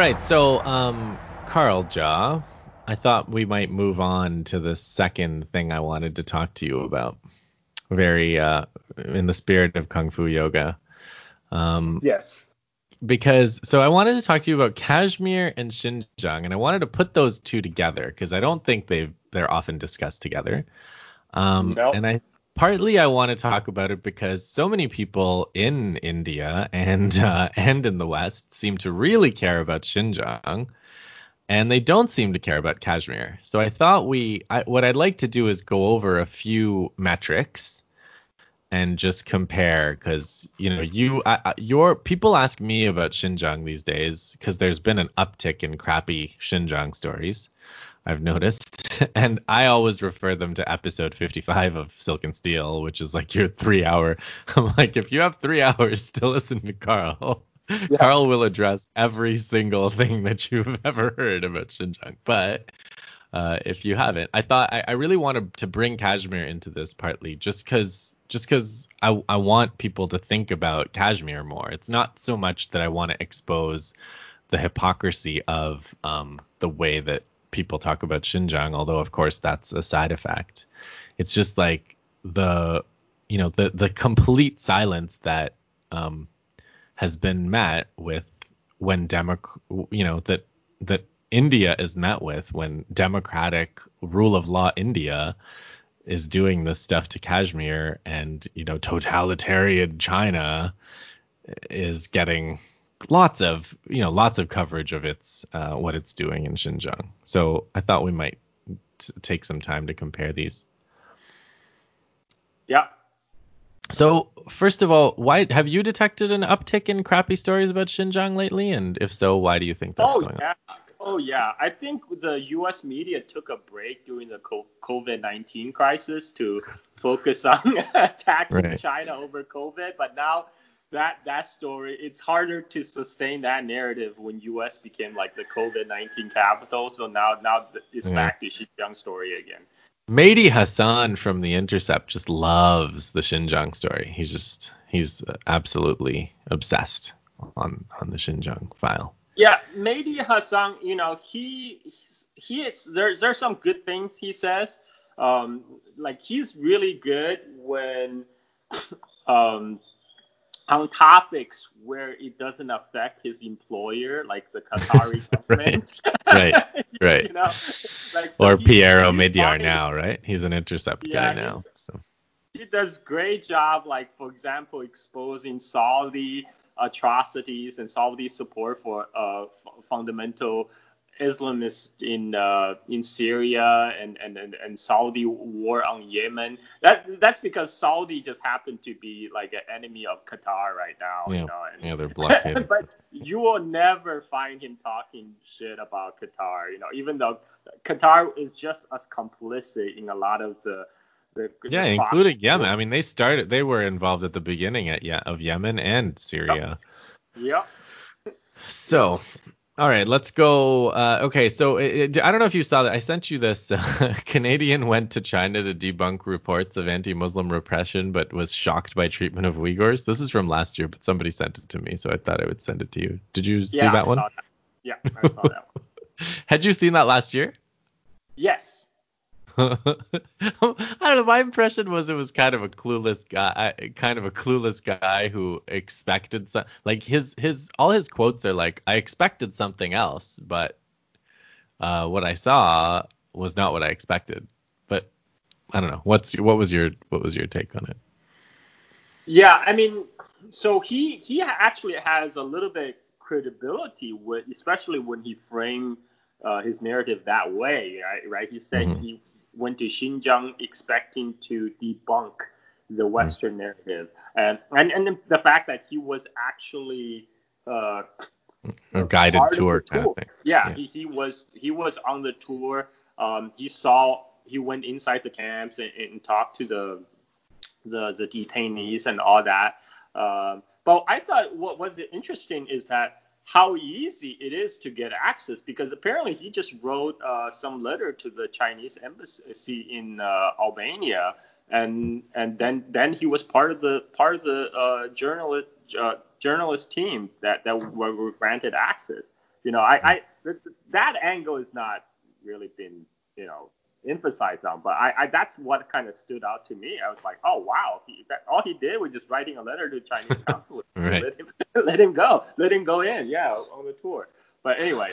right, so um, Carl Zha, I thought we might move on to the second thing I wanted to talk to you about. Very uh, in the spirit of Kung Fu Yoga. Um, Yes. because so I wanted to talk to you about Kashmir and Xinjiang, and I wanted to put those two together because I don't think they they're often discussed together. Um, No. And I partly I want to talk about it because so many people in India and uh, and in the West seem to really care about Xinjiang, and they don't seem to care about Kashmir. So I thought we I, what I'd like to do is go over a few metrics and just compare because you know you your people ask me about Xinjiang these days because there's been an uptick in crappy Xinjiang stories I've noticed and I always refer them to episode 55 of Silk and Steel which is like your 3 hour I'm like if you have 3 hours to listen to Carl Carl will address every single thing that you've ever heard about Xinjiang but uh, if you haven't. I thought I, I really wanted to bring Kashmir into this partly just because just because I, I want people to think about Kashmir more. It's not so much that I want to expose the hypocrisy of um, the way that people talk about Xinjiang, although of course that's a side effect. It's just like the you know the the complete silence that um, has been met with when democ you know that that India is met with when democratic rule of law India is doing this stuff to Kashmir and you know totalitarian China is getting lots of you know lots of coverage of its uh, what it's doing in Xinjiang. So I thought we might t- take some time to compare these. Yeah. So first of all, why have you detected an uptick in crappy stories about Xinjiang lately? And if so, why do you think that's oh going on? yeah. Oh yeah. I think the U.S. media took a break during the COVID nineteen crisis to focus on attacking Right. China over COVID, but now. That, that story it's harder to sustain that narrative when U.S. became like the COVID-19 capital. So now now it's Yeah. back to Xinjiang story again. Mehdi Hassan from The Intercept just loves the Xinjiang story. He's just he's absolutely obsessed on on the Xinjiang file. Yeah, Mehdi Hassan, you know, he he is there's there's some good things he says. Um, like he's really good when um on topics where it doesn't affect his employer, like the Qatari government. Right, right. you know, like so Or Pierre Omidyar now, right? He's an Intercept Yeah, guy now. So he does great job like for example exposing saudi atrocities and saudi support for uh, f- fundamental islamists in uh, in syria and, and, and, and saudi war on yemen that that's because saudi just happened to be like an enemy of qatar right now Yeah, you know and, yeah, they're blockaded. but you will never find him talking shit about qatar you know even though qatar is just as complicit in a lot of the the, yeah, the including problems. Yemen. I mean, they started they were involved at the beginning at yeah of Yemen and Syria. Yep. So, all right, let's go. Uh, okay, so it, it- I don't know if you saw that. I sent you this. Uh, Canadian went to China to debunk reports of anti-Muslim repression, but was shocked by treatment of Uyghurs. This is from last year, but somebody sent it to me, so I thought I would send it to you. Did you see Yeah, that I one? saw that. Yeah, I saw that one. Had you seen that last year? Yes. I don't know. My impression was it was kind of a clueless guy, kind of a clueless guy who expected some, like his his all his quotes are like, I expected something else, but uh, what I saw was not what I expected. But I don't know. What's what was your what was your take on it? Yeah, I mean, so he he actually has a little bit credibility with, especially when he framed uh, his narrative that way, right? Right? He said Mhm. he went to Xinjiang expecting to debunk the Western narrative, and and and the fact that he was actually uh, A guided of tour kind of. Yeah, Yeah. He, he was he was on the tour. Um, he saw he went inside the camps and, and talked to the the the detainees and all that. Um, but I thought what was interesting is that how easy it is to get access because apparently he just wrote uh, some letter to the Chinese embassy in uh, Albania and and then then he was part of the part of the uh, journalist uh, journalist team that that were, granted access. You know, I, I that angle is not really been, you know, emphasized on, but I, I that's what kind of stood out to me. I was like, oh wow, he, that, all he did was just writing a letter to the Chinese consulate. right. let, him, let him go, let him go in, yeah, on the tour. But anyway,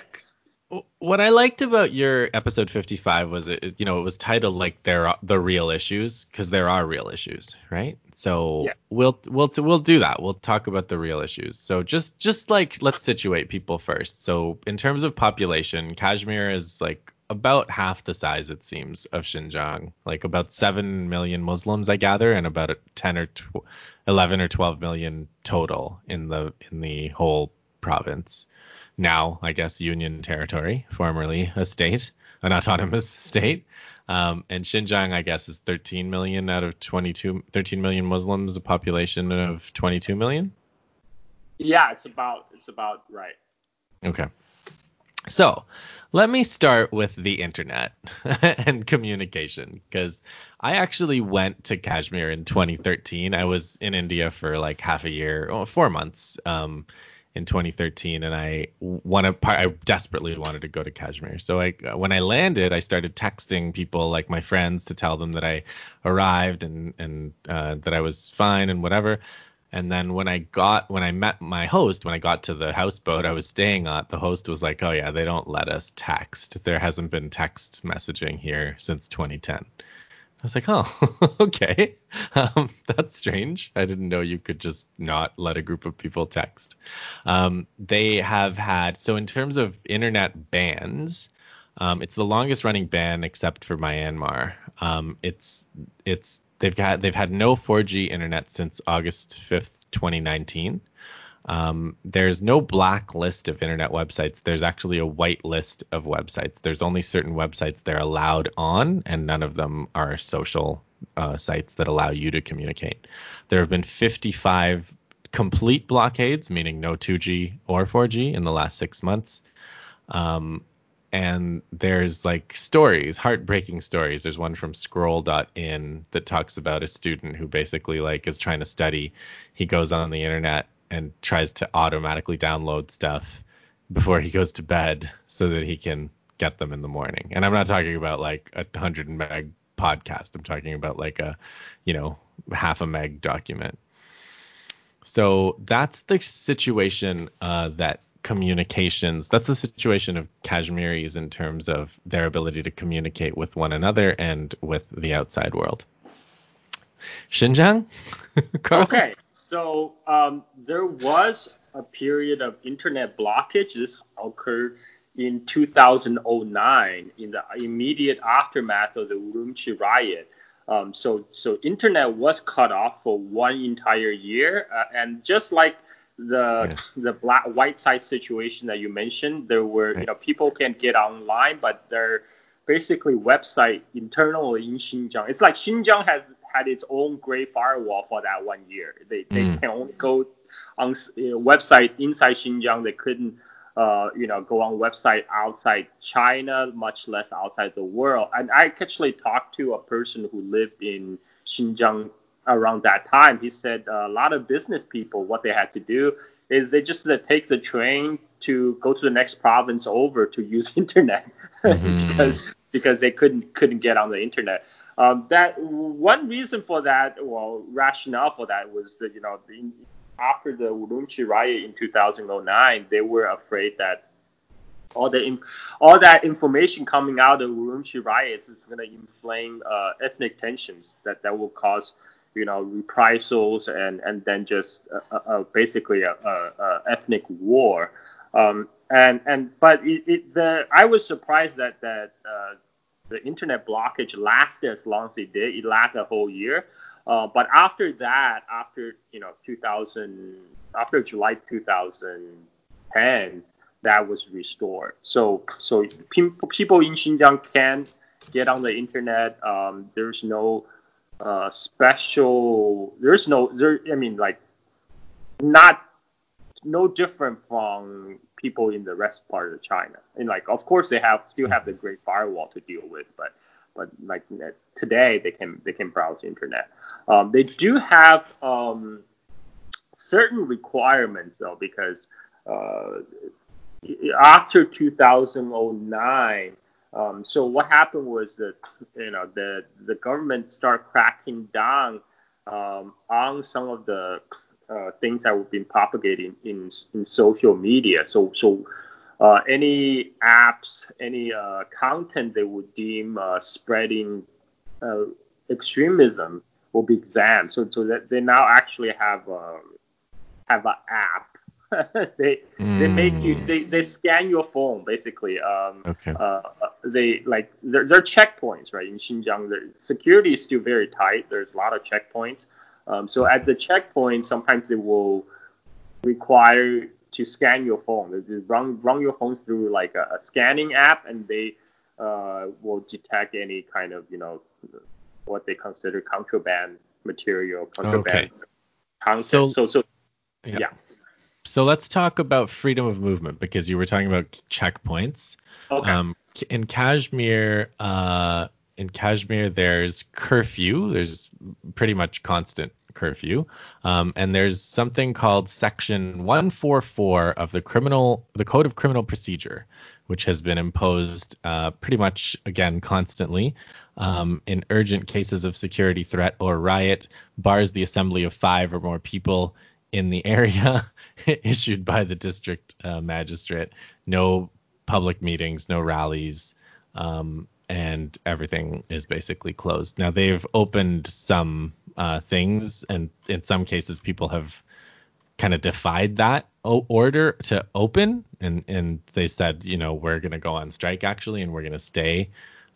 what I liked about your episode 55 was it, you know, it was titled like there are the real issues because there are real issues, right? So Yeah. we'll we'll we'll do that. We'll talk about the real issues. So just just like let's situate people first. So in terms of population, Kashmir is like about half the size it seems of Xinjiang, like about 7 million Muslims I gather and about 10 or tw- 11 or 12 million total in the in the whole province now I guess Union Territory, formerly a state, an autonomous state. Um, and Xinjiang, I guess, is 13 million out of 22, 13 million Muslims, a population of 22 million. yeah, it's about it's about right. Okay. So let me start with the internet and communication because I actually went to Kashmir in 2013. I was in India for like half a year, four months um, in 2013, and I want to. I desperately wanted to go to Kashmir. So I, when I landed, I started texting people like my friends to tell them that I arrived and and uh, that I was fine and whatever. And then when I got when I met my host, when I got to the houseboat I was staying at, the host was like, "Oh yeah, they don't let us text. There hasn't been text messaging here since 2010." I was like, "Oh, okay, um, that's strange. I didn't know you could just not let a group of people text." Um, they have had so in terms of internet bans, um, it's the longest running ban except for Myanmar. Um, it's it's they've had they've had no 4G internet since August 5th, 2019. Um, there's no black list of internet websites. There's actually a white list of websites. There's only certain websites they're allowed on, and none of them are social uh, sites that allow you to communicate. There have been 55 complete blockades, meaning no 2G or 4G in the last six months. Um, and there's like stories, heartbreaking stories. There's one from scroll.in that talks about a student who basically like is trying to study. He goes on the internet and tries to automatically download stuff before he goes to bed so that he can get them in the morning. And I'm not talking about like a 100 meg podcast. I'm talking about like a, you know, half a meg document. So that's the situation uh, that communications, that's the situation of Kashmiris in terms of their ability to communicate with one another and with the outside world. Xinjiang? Okay, so um, there was a period of internet blockage. This occurred in 2009 in the immediate aftermath of the Urumqi riot. Um, so, so internet was cut off for one entire year, uh, and just like the Yeah. the black white site situation that you mentioned, there were you know people can get online, but they're basically website internally in Xinjiang. It's like Xinjiang has had its own great firewall for that one year. They they Mm. can only go on you know, website inside Xinjiang. They couldn't uh, you know go on website outside China, much less outside the world. And I actually talked to a person who lived in Xinjiang around that time. He said a lot of business people what they had to do is they just uh, take the train to go to the next province over to use internet Mhm. because because they couldn't couldn't get on the internet. Um, that one reason for that, well, rationale for that was that you know the, after the Urumqi riot in 2009, they were afraid that all the all that information coming out of Urumqi riots is going to inflame uh, ethnic tensions that that will cause you know reprisals and and then just uh, uh, uh, basically a, a, a ethnic war. Um, and and but it, it the I was surprised that that uh, the internet blockage lasted as long as it did. It lasted a whole year. Uh, but after that, after you know 2000, after July 2010, that was restored. So so people in Xinjiang can get on the internet. Um, there's no special. There's no there. I mean like not no different from people in the rest part of China. And like, of course, they have still have the Great Firewall to deal with, but but like today they can they can browse the internet. Um, they do have um, certain requirements though, because uh, after 2009. Um, so what happened was that you know the the government started cracking down um, on some of the uh, things that were being propagated in in social media. So so uh, any apps, any uh, content they would deem uh, spreading uh, extremism will be examined. So so that they now actually have a, have an app. they mm. they make you they, they scan your phone basically. Um, okay. Uh, they like there are checkpoints right in Xinjiang. The security is still very tight. There's a lot of checkpoints. Um, so at the checkpoint, sometimes they will require to scan your phone. They run run your phone through like a, a scanning app, and they uh, will detect any kind of you know what they consider contraband material, contraband okay. content. So, so, so yeah. yeah. So let's talk about freedom of movement because you were talking about checkpoints. Okay. Um, in Kashmir, uh, in Kashmir, there's curfew. There's pretty much constant curfew. Um, and there's something called Section 144 of the criminal, the Code of Criminal Procedure, which has been imposed uh, pretty much again constantly um, in urgent cases of security threat or riot, bars the assembly of five or more people in the area, issued by the district uh, magistrate. No public meetings, no rallies. Um, and everything is basically closed. Now they've opened some uh, things, and in some cases, people have kind of defied that order to open, and and they said, you know, we're going to go on strike actually, and we're going to stay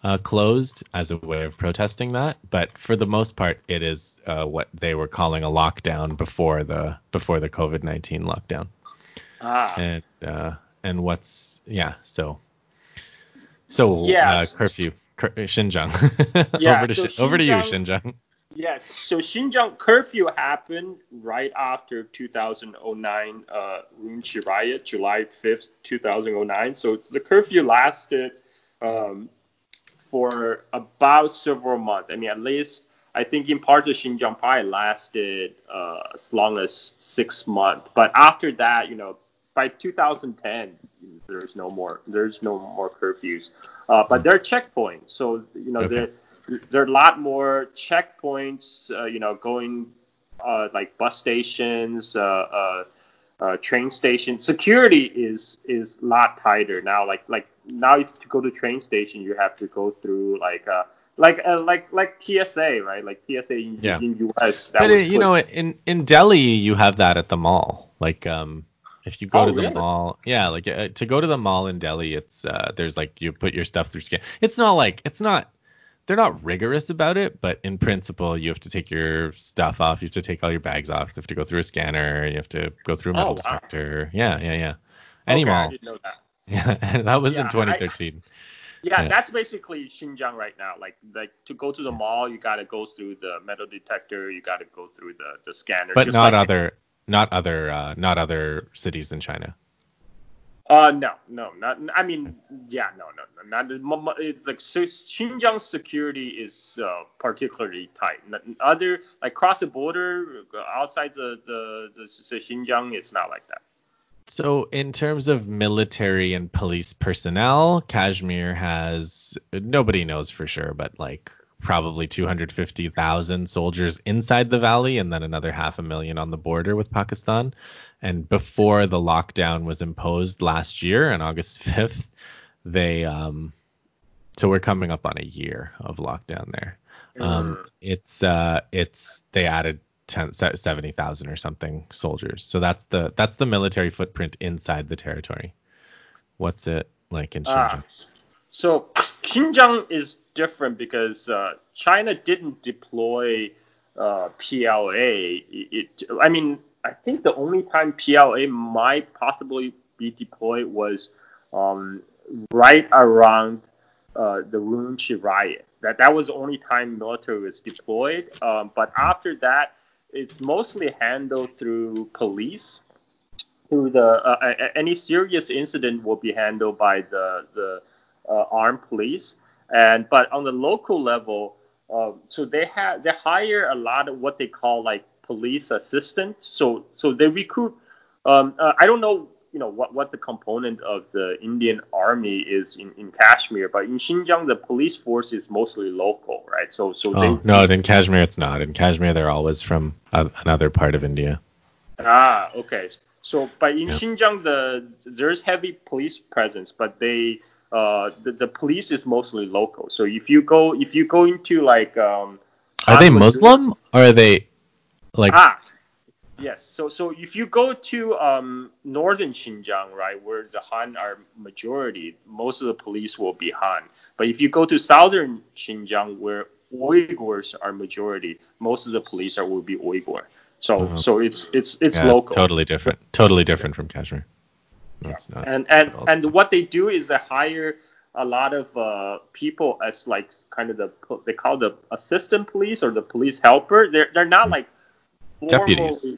uh, closed as a way of protesting that. But for the most part, it is uh, what they were calling a lockdown before the before the COVID nineteen lockdown. Ah. And uh, and what's yeah, so so yeah, uh, curfew, cur- Xinjiang. yeah, over to so Xinjiang, over to you, Xinjiang. Yes, so Xinjiang curfew happened right after 2009 uh, Urumqi riot, July 5th, 2009. So the curfew lasted um, for about several months. I mean, at least I think in parts of Xinjiang probably lasted uh, as long as six months. But after that, you know, by 2010, there's no more there's no more curfews. Uh, but there are checkpoints, so you know okay. there there are a lot more checkpoints. Uh, you know, going uh, like bus stations, uh, uh, uh, train station Security is is a lot tighter now. Like like now, if you go to train station, you have to go through like like uh, like like TSA, right? Like TSA in, yeah. in US. but it, you know, in in Delhi, you have that at the mall. Like um, if you go oh, to the really? mall, yeah, like uh, to go to the mall in Delhi, it's uh, there's like you put your stuff through scan. It's not like it's not they're not rigorous about it, but in principle, you have to take your stuff off. You have to take all your bags off. You have to go through a scanner. You have to go through a metal oh, wow. detector. Yeah, yeah, yeah. Any okay, mall. I didn't know that. Yeah, that was yeah, in 2013. I, yeah, yeah, that's basically Xinjiang right now. Like like to go to the mall, you gotta go through the metal detector. You gotta go through the the scanner. But not like other not other uh, not other cities in China. Uh no no not I mean yeah no no not it's like Xinjiang security is uh, particularly tight. Other like cross the border outside the the, the, the Xinjiang it's not like that. So in terms of military and police personnel, Kashmir has nobody knows for sure, but like probably 250,000 soldiers inside the valley and then another half a million on the border with Pakistan. And before the lockdown was imposed last year on August 5th, they um so we're coming up on a year of lockdown there. Um mm. it's uh it's they added 10, 70,000 or something soldiers. So that's the that's the military footprint inside the territory. What's it like in ah. Xinjiang? Uh, so Xinjiang is different because uh, China didn't deploy uh, PLA. It, I mean, I think the only time PLA might possibly be deployed was um, right around uh, the Urumqi riot. That that was the only time military was deployed. Um, but after that, it's mostly handled through police. Through the uh, any serious incident will be handled by the the uh, armed police. And but on the local level, uh, so they have they hire a lot of what they call like police assistants. So so they recruit. Um, uh, I don't know you know what what the component of the Indian army is in, in Kashmir, but in Xinjiang the police force is mostly local, right? So so oh, they no, in Kashmir it's not. In Kashmir they're always from a, another part of India. ah okay. So but in Yeah. Xinjiang the there's heavy police presence, but they uh the, the police is mostly local. So if you go if you go into like um Are they Muslim or are they like Ah, yes. So so if you go to um, northern Xinjiang, right, where the Han are majority, most of the police will be Han. But if you go to southern Xinjiang, where Uyghurs are majority, most of the police are will be Uyghur. So Uh-huh. so it's it's it's yeah, local. totally different. Totally different from Kashmir. That's not. and and and what they do is they hire a lot of uh, people as like kind of the they call the assistant police or the police helper. They're they're not like Deputies.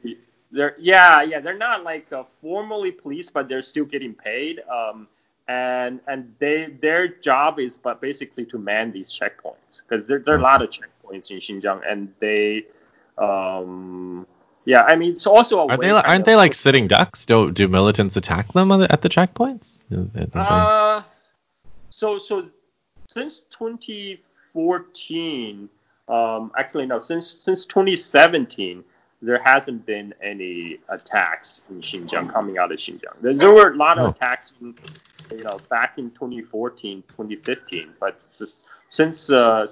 They're yeah yeah they're not like uh, formally police, but they're still getting paid. Um, and and they their job is but basically to man these checkpoints because there there are a lot of checkpoints in Xinjiang and they um yeah I mean it's also a are they aren't of- they like sitting ducks? Do do militants attack them at the checkpoints? Uh, so so since 2014, um, actually no, since since 2017, there hasn't been any attacks in Xinjiang coming out of Xinjiang. There, there were a lot of Oh. attacks, in, you know, back in 2014, 2015, but just, since uh,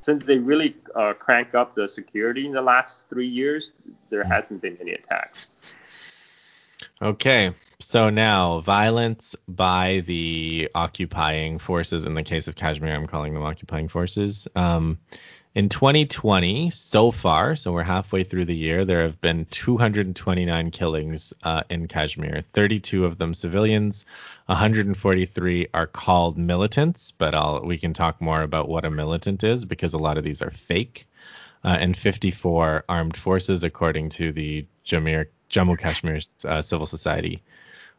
since they really uh, crank up the security in the last three years, there hasn't been any attacks. Okay, so now violence by the occupying forces. In the case of Kashmir, I'm calling them occupying forces. Um, in 2020, so far, so we're halfway through the year, there have been 229 killings uh, in Kashmir. 32 of them civilians, 143 are called militants, but I'll, we can talk more about what a militant is because a lot of these are fake. Uh, and 54 armed forces, according to the Jammu Kashmir uh, Civil Society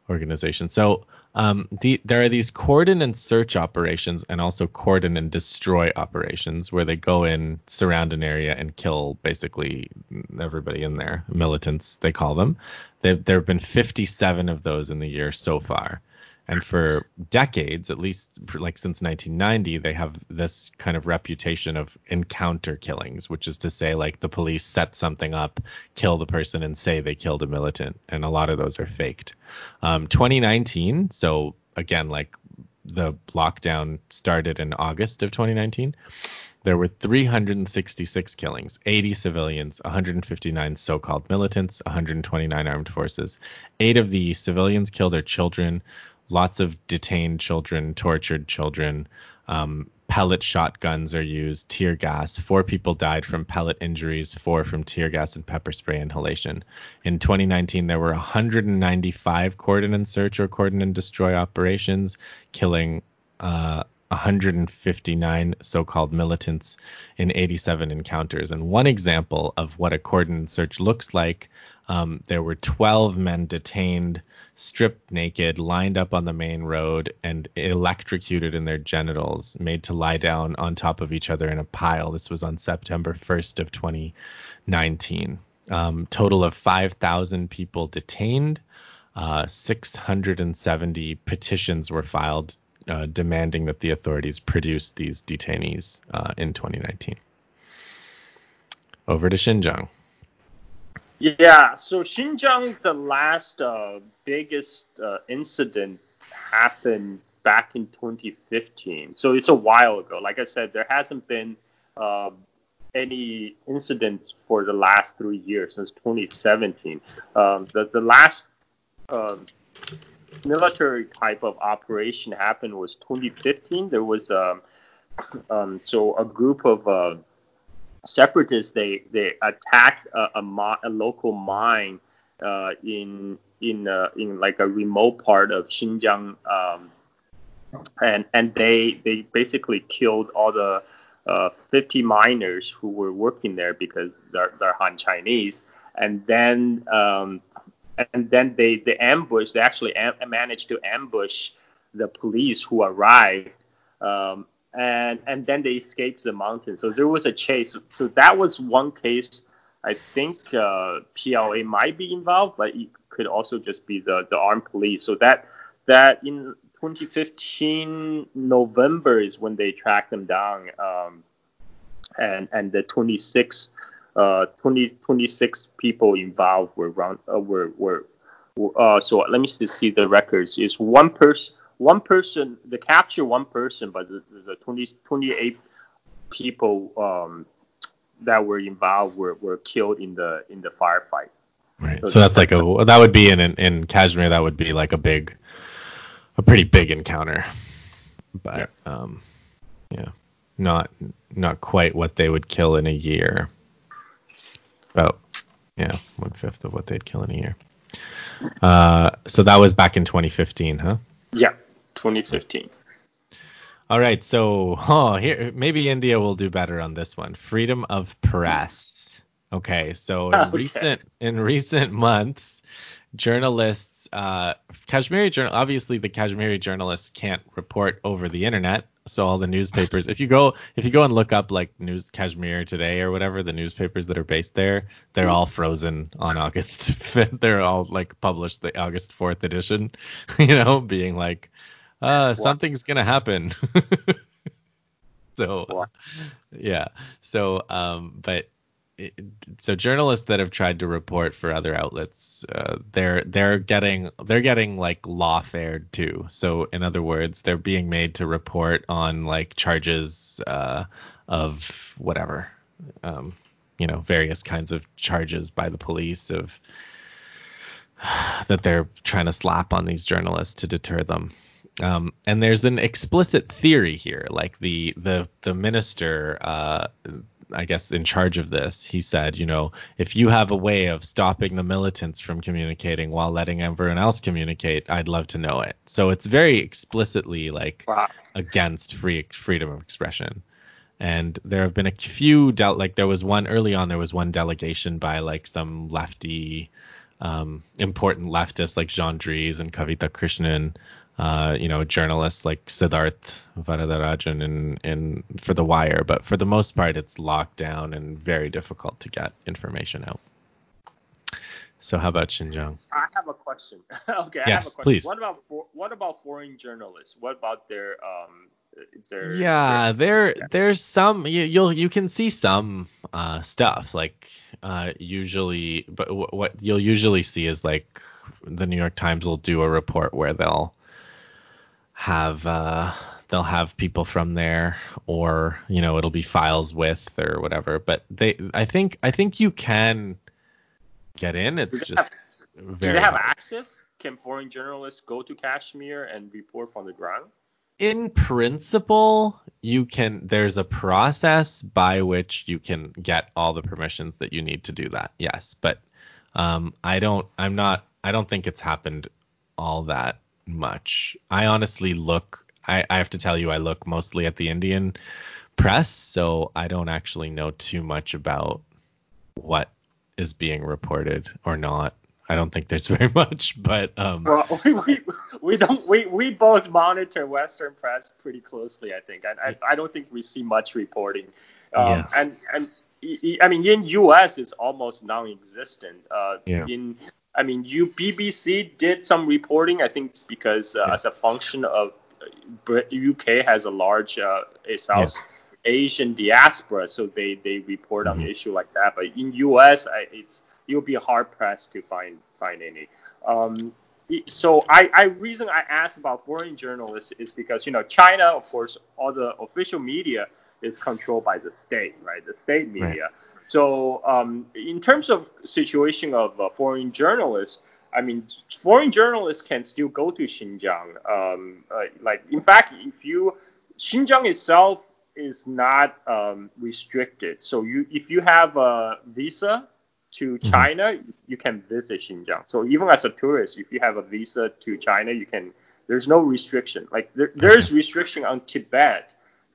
organization. So um, the, there are these cordon and search operations and also cordon and destroy operations where they go in, surround an area, and kill basically everybody in there. Militants, they call them. There have been 57 of those in the year so far. And for decades, at least like since 1990, they have this kind of reputation of encounter killings, which is to say, like the police set something up, kill the person, and say they killed a militant. And a lot of those are faked. Um, 2019, so again, like the lockdown started in August of 2019, there were 366 killings, 80 civilians, 159 so called militants, 129 armed forces. Eight of the civilians killed their children, lots of detained children, tortured children. Um, pellet shotguns are used, tear gas. Four people died from pellet injuries, four from tear gas and pepper spray inhalation. In 2019, there were 195 cordon and search or cordon and destroy operations, killing uh, 159 so-called militants in 87 encounters. And one example of what a cordon search looks like, um, there were 12 men detained, stripped naked, lined up on the main road, and electrocuted in their genitals, made to lie down on top of each other in a pile. This was on September 1st of 2019. Um, total of 5,000 people detained. Uh, 670 petitions were filed uh, demanding that the authorities produce these detainees uh, in 2019. Over to Xinjiang. Yeah, so Xinjiang, the last uh, biggest uh, incident happened back in 2015. So it's a while ago. Like I said, there hasn't been uh, any incidents for the last three years since 2017. Um, the, the last um military type of operation happened was 2015. There was um, um, so a group of uh, separatists they they attacked a, a, mi- a local mine uh, in in uh, in like a remote part of Xinjiang, um, and and they they basically killed all the uh, 50 miners who were working there because they're they're Han Chinese, and then um, and then they they ambushed. They actually am- managed to ambush the police who arrived. Um, and and then they escaped the mountain. So there was a chase. So that was one case I think uh, PLA might be involved, but it could also just be the, the armed police. So that that in 2015 November is when they tracked them down, um, and and the 26 uh, 20, 26 people involved were round uh, were were uh, so let me see the records. Is one person one person the capture one person, but the, the 20, 28 people um, that were involved were, were killed in the in the firefight. Right. So, so that's like a that would be in in Kashmir that would be like a big a pretty big encounter. But yeah. um yeah. Not not quite what they would kill in a year. About yeah, one fifth of what they'd kill in a year. Uh so that was back in 2015, huh? Yeah, 2015. All right, so oh, here maybe India will do better on this one. Freedom of press. Okay, so in okay. recent in recent months, journalists, uh, Kashmiri journal, obviously the Kashmiri journalists can't report over the internet. So all the newspapers, if you go if you go and look up like News Kashmir Today or whatever, the newspapers that are based there, they're all frozen on August 5th. They're all like published the August 4th edition, you know, being like uh, something's gonna happen. so yeah. So um, but so journalists that have tried to report for other outlets, uh, they're they're getting they're getting like lawfared too. So in other words, they're being made to report on like charges uh, of whatever, um, you know, various kinds of charges by the police of that they're trying to slap on these journalists to deter them. Um, and there's an explicit theory here, like the the the minister, uh, I guess, in charge of this, he said, you know, if you have a way of stopping the militants from communicating while letting everyone else communicate, I'd love to know it. So it's very explicitly like wow. against free freedom of expression. And there have been a few, de- like there was one early on, there was one delegation by like some lefty, um, important leftists like Jean Drèze and Kavita Krishnan uh, you know, journalists like Siddharth Varadarajan in, in for The Wire, but for the most part, it's locked down and very difficult to get information out. So how about Xinjiang? I have a question. okay, I yes, have a question. please. What about what about foreign journalists? What about their um their Yeah, their, there there's some you, you'll you can see some uh stuff like uh usually but w- what you'll usually see is like the New York Times will do a report where they'll have uh, they'll have people from there or you know it'll be files with or whatever. But they i think i think you can get in. It's just have, very do they have hard. access? Can foreign journalists go to kashmir and report from the ground? In principle you can there's a process by which you can get all the permissions that you need to do that yes. But um, i don't i'm not i don't think it's happened all that much. I honestly look. I, I have to tell you, I look mostly at the Indian press, so I don't actually know too much about what is being reported or not. I don't think there's very much, but um, we, we, we don't we, we both monitor Western press pretty closely. I think I, I, I don't think we see much reporting. Um, yeah. And and I mean in U.S. it's almost non-existent. Uh, yeah. In I mean, you BBC did some reporting, I think, because uh, yeah. as a function of UK uh, has a large uh, South yeah. Asian diaspora, so they they report mm-hmm. on an issue like that. But in US, I, it's you'll be hard pressed to find find any. Um, so I, I reason I asked about foreign journalists is because you know China, of course, all the official media is controlled by the state, right? The state media. Right. So um, in terms of situation of uh, foreign journalists, I mean, foreign journalists can still go to Xinjiang. Um, uh, like, in fact, if you Xinjiang itself is not um, restricted. So you, if you have a visa to mm-hmm. China, you can visit Xinjiang. So even as a tourist, if you have a visa to China, you can. There's no restriction. Like there, there's restriction on Tibet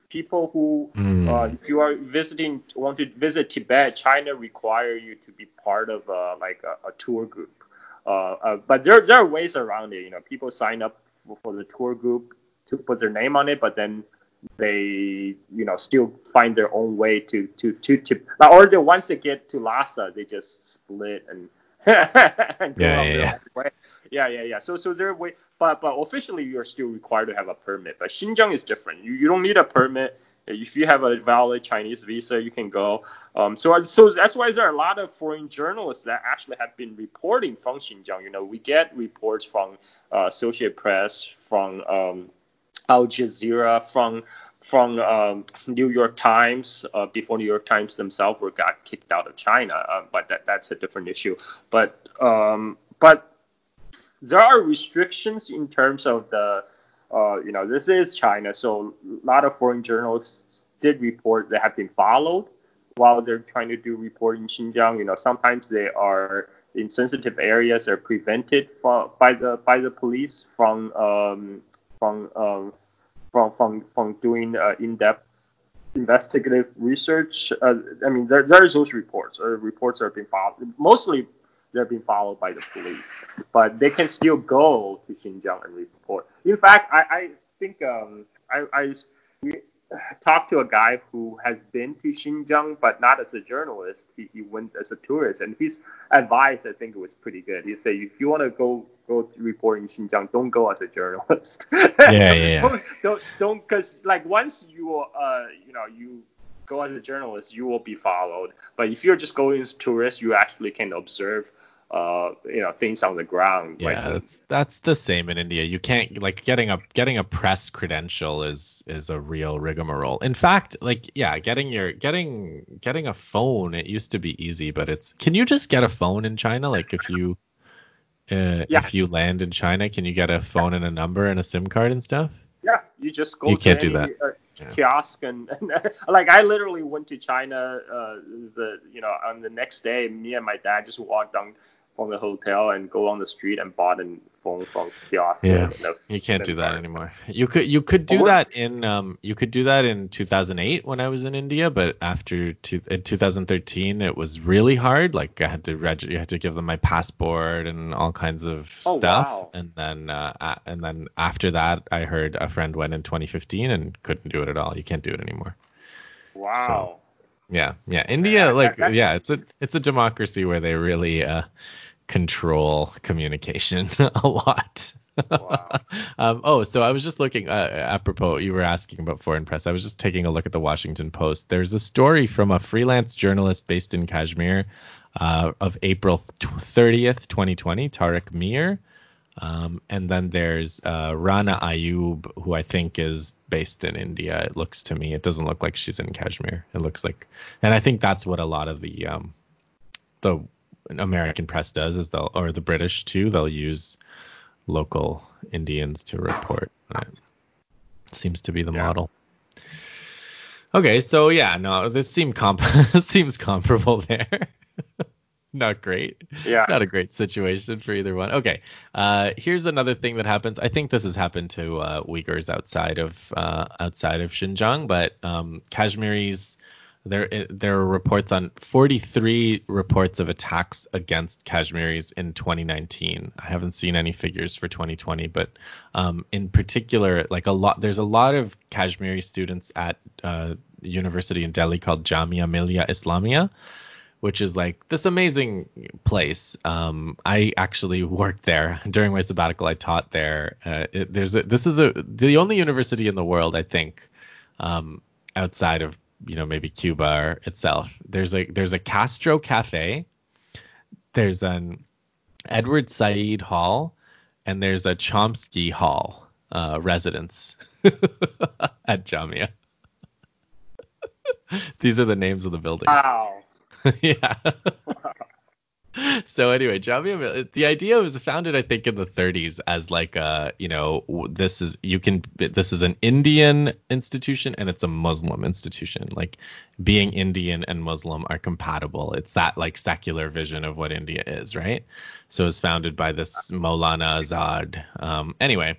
people who, mm. uh, if you are visiting, want to visit Tibet, China require you to be part of uh, like a, a, tour group. Uh, uh, but there, there are ways around it. You know, people sign up for the tour group to put their name on it, but then they you know still find their own way to to to to or the once they get to Lhasa they just split and, and go Yeah, yeah, their yeah. own way. Yeah, yeah, yeah. So so there way but but officially you're still required to have a permit. But Xinjiang is different. You you don't need a permit. If you have a valid Chinese visa, you can go. Um, so so that's why there are a lot of foreign journalists that actually have been reporting from Xinjiang. You know, we get reports from uh, Associated Press, from um, Al Jazeera, from from um, New York Times uh, before New York Times themselves were got kicked out of China. Uh, but that, that's a different issue. But um, but there are restrictions in terms of the uh, you know this is China, so a lot of foreign journalists did report that have been followed while they're trying to do reporting in Xinjiang. You know sometimes they are in sensitive areas are prevented from, by the by the police from um, from um, from from from doing uh, in-depth investigative research. Uh, I mean, there there's those reports. Or reports are being followed. Mostly, they're being followed by the police, but they can still go to Xinjiang and report. In fact, I, I think um, I, I talked to a guy who has been to Xinjiang, but not as a journalist. He, he went as a tourist, and his advice, I think, was pretty good. He said, if you want to go go to report in Xinjiang, don't go as a journalist. Yeah, yeah, yeah. don't don't because like once you uh you know you go as a journalist, you will be followed. But if you're just going as a tourist, you actually can observe uh you know things on the ground. Yeah, like, that's that's the same in India. You can't like getting a getting a press credential is is a real rigmarole. In fact, like yeah, getting your getting getting a phone it used to be easy, but it's can you just get a phone in China? Like if you uh, Yeah. if you land in China, can you get a phone and a number and a SIM card and stuff? Yeah, you just go You to can't do that. Uh, Yeah. kiosk and, and like I literally went to China uh, the you know on the next day me and my dad just walked down from the hotel and go on the street and bought a phone from kiosk. Yeah, and a You can't do that card. anymore. You could you could do Well, that in um you could do that in 2008 when I was in India, but after two, in 2013 it was really hard. Like I had to reg- you had to give them my passport and all kinds of Oh, stuff. wow. And then uh, and then after that I heard a friend went in 2015 and couldn't do it at all. You can't do it anymore. Wow. Yeah, yeah. India, like, yeah, it's a it's a democracy where they really uh, control communication a lot. Wow. um, oh, so I was just looking. Uh, apropos, you were asking about foreign press. I was just taking a look at the Washington Post. There's a story from a freelance journalist based in Kashmir uh, of April 30th, 2020, Tariq Mir. Um, and then there's uh, Rana Ayub, who I think is based in India. It looks to me. It doesn't look like she's in Kashmir. It looks like, and I think that's what a lot of the um, the American press does is they'll or the British too. They'll use local Indians to report. it. Seems to be the Yeah. model. Okay, so yeah, no, this seem comp seems comparable there. Not great. Yeah. Not a great situation for either one. Okay. Uh, here's another thing that happens. I think this has happened to uh, Uyghurs outside of uh, outside of Xinjiang, but um, Kashmiris. There, there are reports on 43 reports of attacks against Kashmiris in 2019. I haven't seen any figures for 2020, but um, in particular, like a lot, there's a lot of Kashmiri students at uh, university in Delhi called Jamia Millia Islamia, which is like this amazing place. Um, I actually worked there during my sabbatical. I taught there. Uh, it, there's a, this is a the only university in the world, I think, um, outside of you know maybe Cuba itself. There's a there's a Castro Cafe. There's an Edward Said Hall, and there's a Chomsky Hall uh, residence at Jamia. These are the names of the buildings. Wow. yeah. so anyway, Jamia, Mil- the idea was founded, I think, in the 30s as like a, you know, this is you can this is an Indian institution and it's a Muslim institution. Like being Indian and Muslim are compatible. It's that like secular vision of what India is, right? So it's founded by this Maulana Azad. Um, anyway,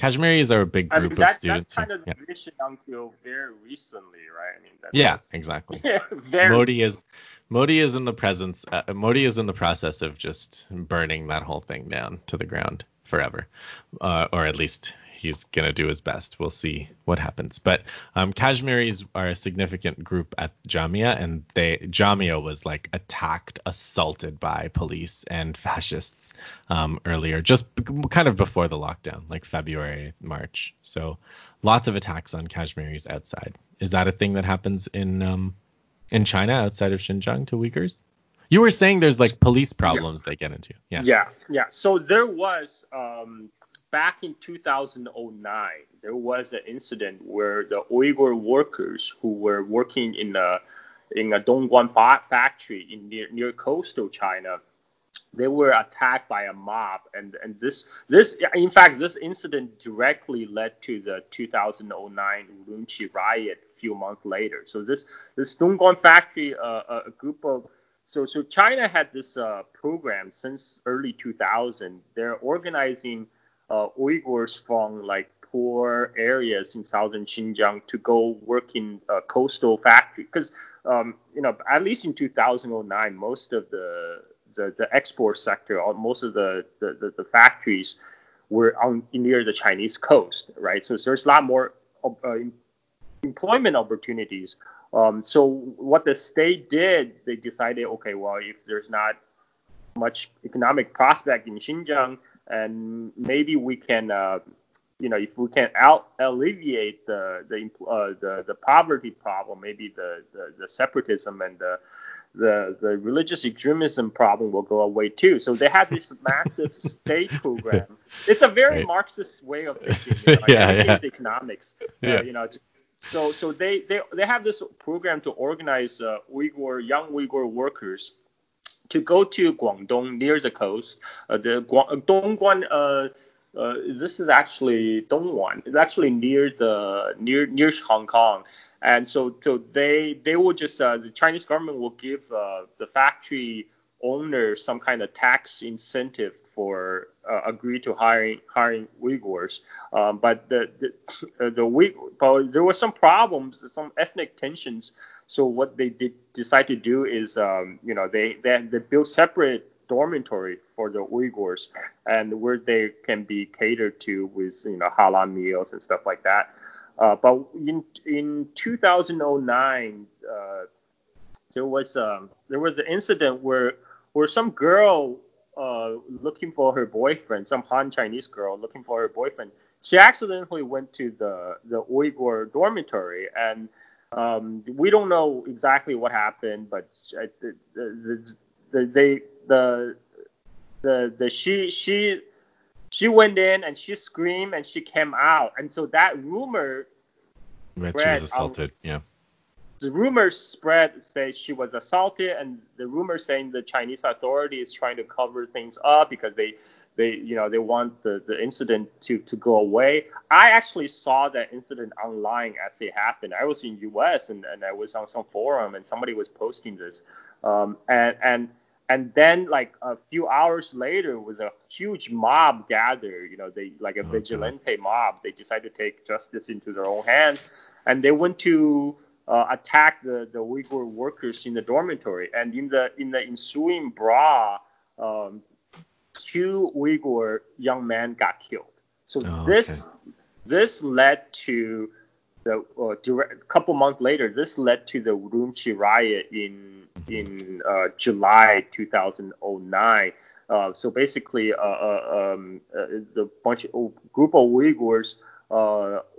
Kashmiris are a big I group mean, of students. that's who- kind of yeah. vision until very recently, right? I mean, that's, yeah, that's- exactly. Modi is Modi is in the presence uh, Modi is in the process of just burning that whole thing down to the ground forever, uh, or at least he's gonna do his best. We'll see what happens. But um, Kashmiris are a significant group at Jamia, and they Jamia was like attacked, assaulted by police and fascists um, earlier, just kind of before the lockdown, like February, March. So lots of attacks on Kashmiris outside. Is that a thing that happens in um, in China outside of Xinjiang to Uyghurs? You were saying there's like police problems yeah. they get into. Yeah. Yeah. Yeah. So there was um, back in 2009, there was an incident where the Uyghur workers who were working in a in a Dongguan factory in near, near coastal China, they were attacked by a mob, and and this this in fact this incident directly led to the 2009 Urumqi riot a few months later. So this this Dongguan factory, uh, a group of so so China had this uh, program since early 2000. They're organizing uh, Uyghurs from like poor areas in southern Xinjiang to go work in a coastal factory. Because um, you know at least in 2009 most of the the, the export sector or most of the, the, the, the factories were on near the Chinese coast right? So there's a lot more uh, employment opportunities. Um, so what the state did they decided okay well if there's not much economic prospect in Xinjiang and maybe we can, uh, you know, if we can out alleviate the the uh, the, the poverty problem, maybe the, the, the separatism and the the the religious extremism problem will go away too. So they have this massive state program. It's a very right. Marxist way of thinking. You know, like yeah, yeah. economics. Uh, yeah. Uh, you know. So so they, they they have this program to organize uh, Uyghur young Uyghur workers to go to Guangdong near the coast. Uh, the Guang, Dongguan, uh, uh, this is actually Dongguan. It's actually near the near near Hong Kong. And so, so they they will just uh, the Chinese government will give uh, the factory owner some kind of tax incentive for uh, agree to hiring hiring Uyghurs. Um, but the the, uh, the Uyghur, but there were some problems, some ethnic tensions so what they did decide to do is, um, you know, they, they they built separate dormitory for the Uyghurs, and where they can be catered to with you know halal meals and stuff like that. Uh, but in in 2009, uh, there was um, there was an incident where where some girl uh, looking for her boyfriend, some Han Chinese girl looking for her boyfriend, she accidentally went to the the Uyghur dormitory and um, we don't know exactly what happened, but the, the, the, they the the the she she she went in and she screamed and she came out, and so that rumor. That she was assaulted. yeah. The rumors spread say she was assaulted, and the rumor saying the Chinese authority is trying to cover things up because they they you know they want the, the incident to, to go away. I actually saw that incident online as it happened. I was in US and, and I was on some forum and somebody was posting this. Um, and and and then like a few hours later was a huge mob gather, you know, they like a vigilante mob. They decided to take justice into their own hands and they went to uh, attack the, the Uyghur workers in the dormitory. And in the in the ensuing brawl, um, two Uyghur young men got killed. So oh, this okay. this led to the uh, direct, couple months later. This led to the Urumqi riot in in uh, July 2009. Uh, so basically, uh, uh, um, uh, the bunch of, group of Uyghurs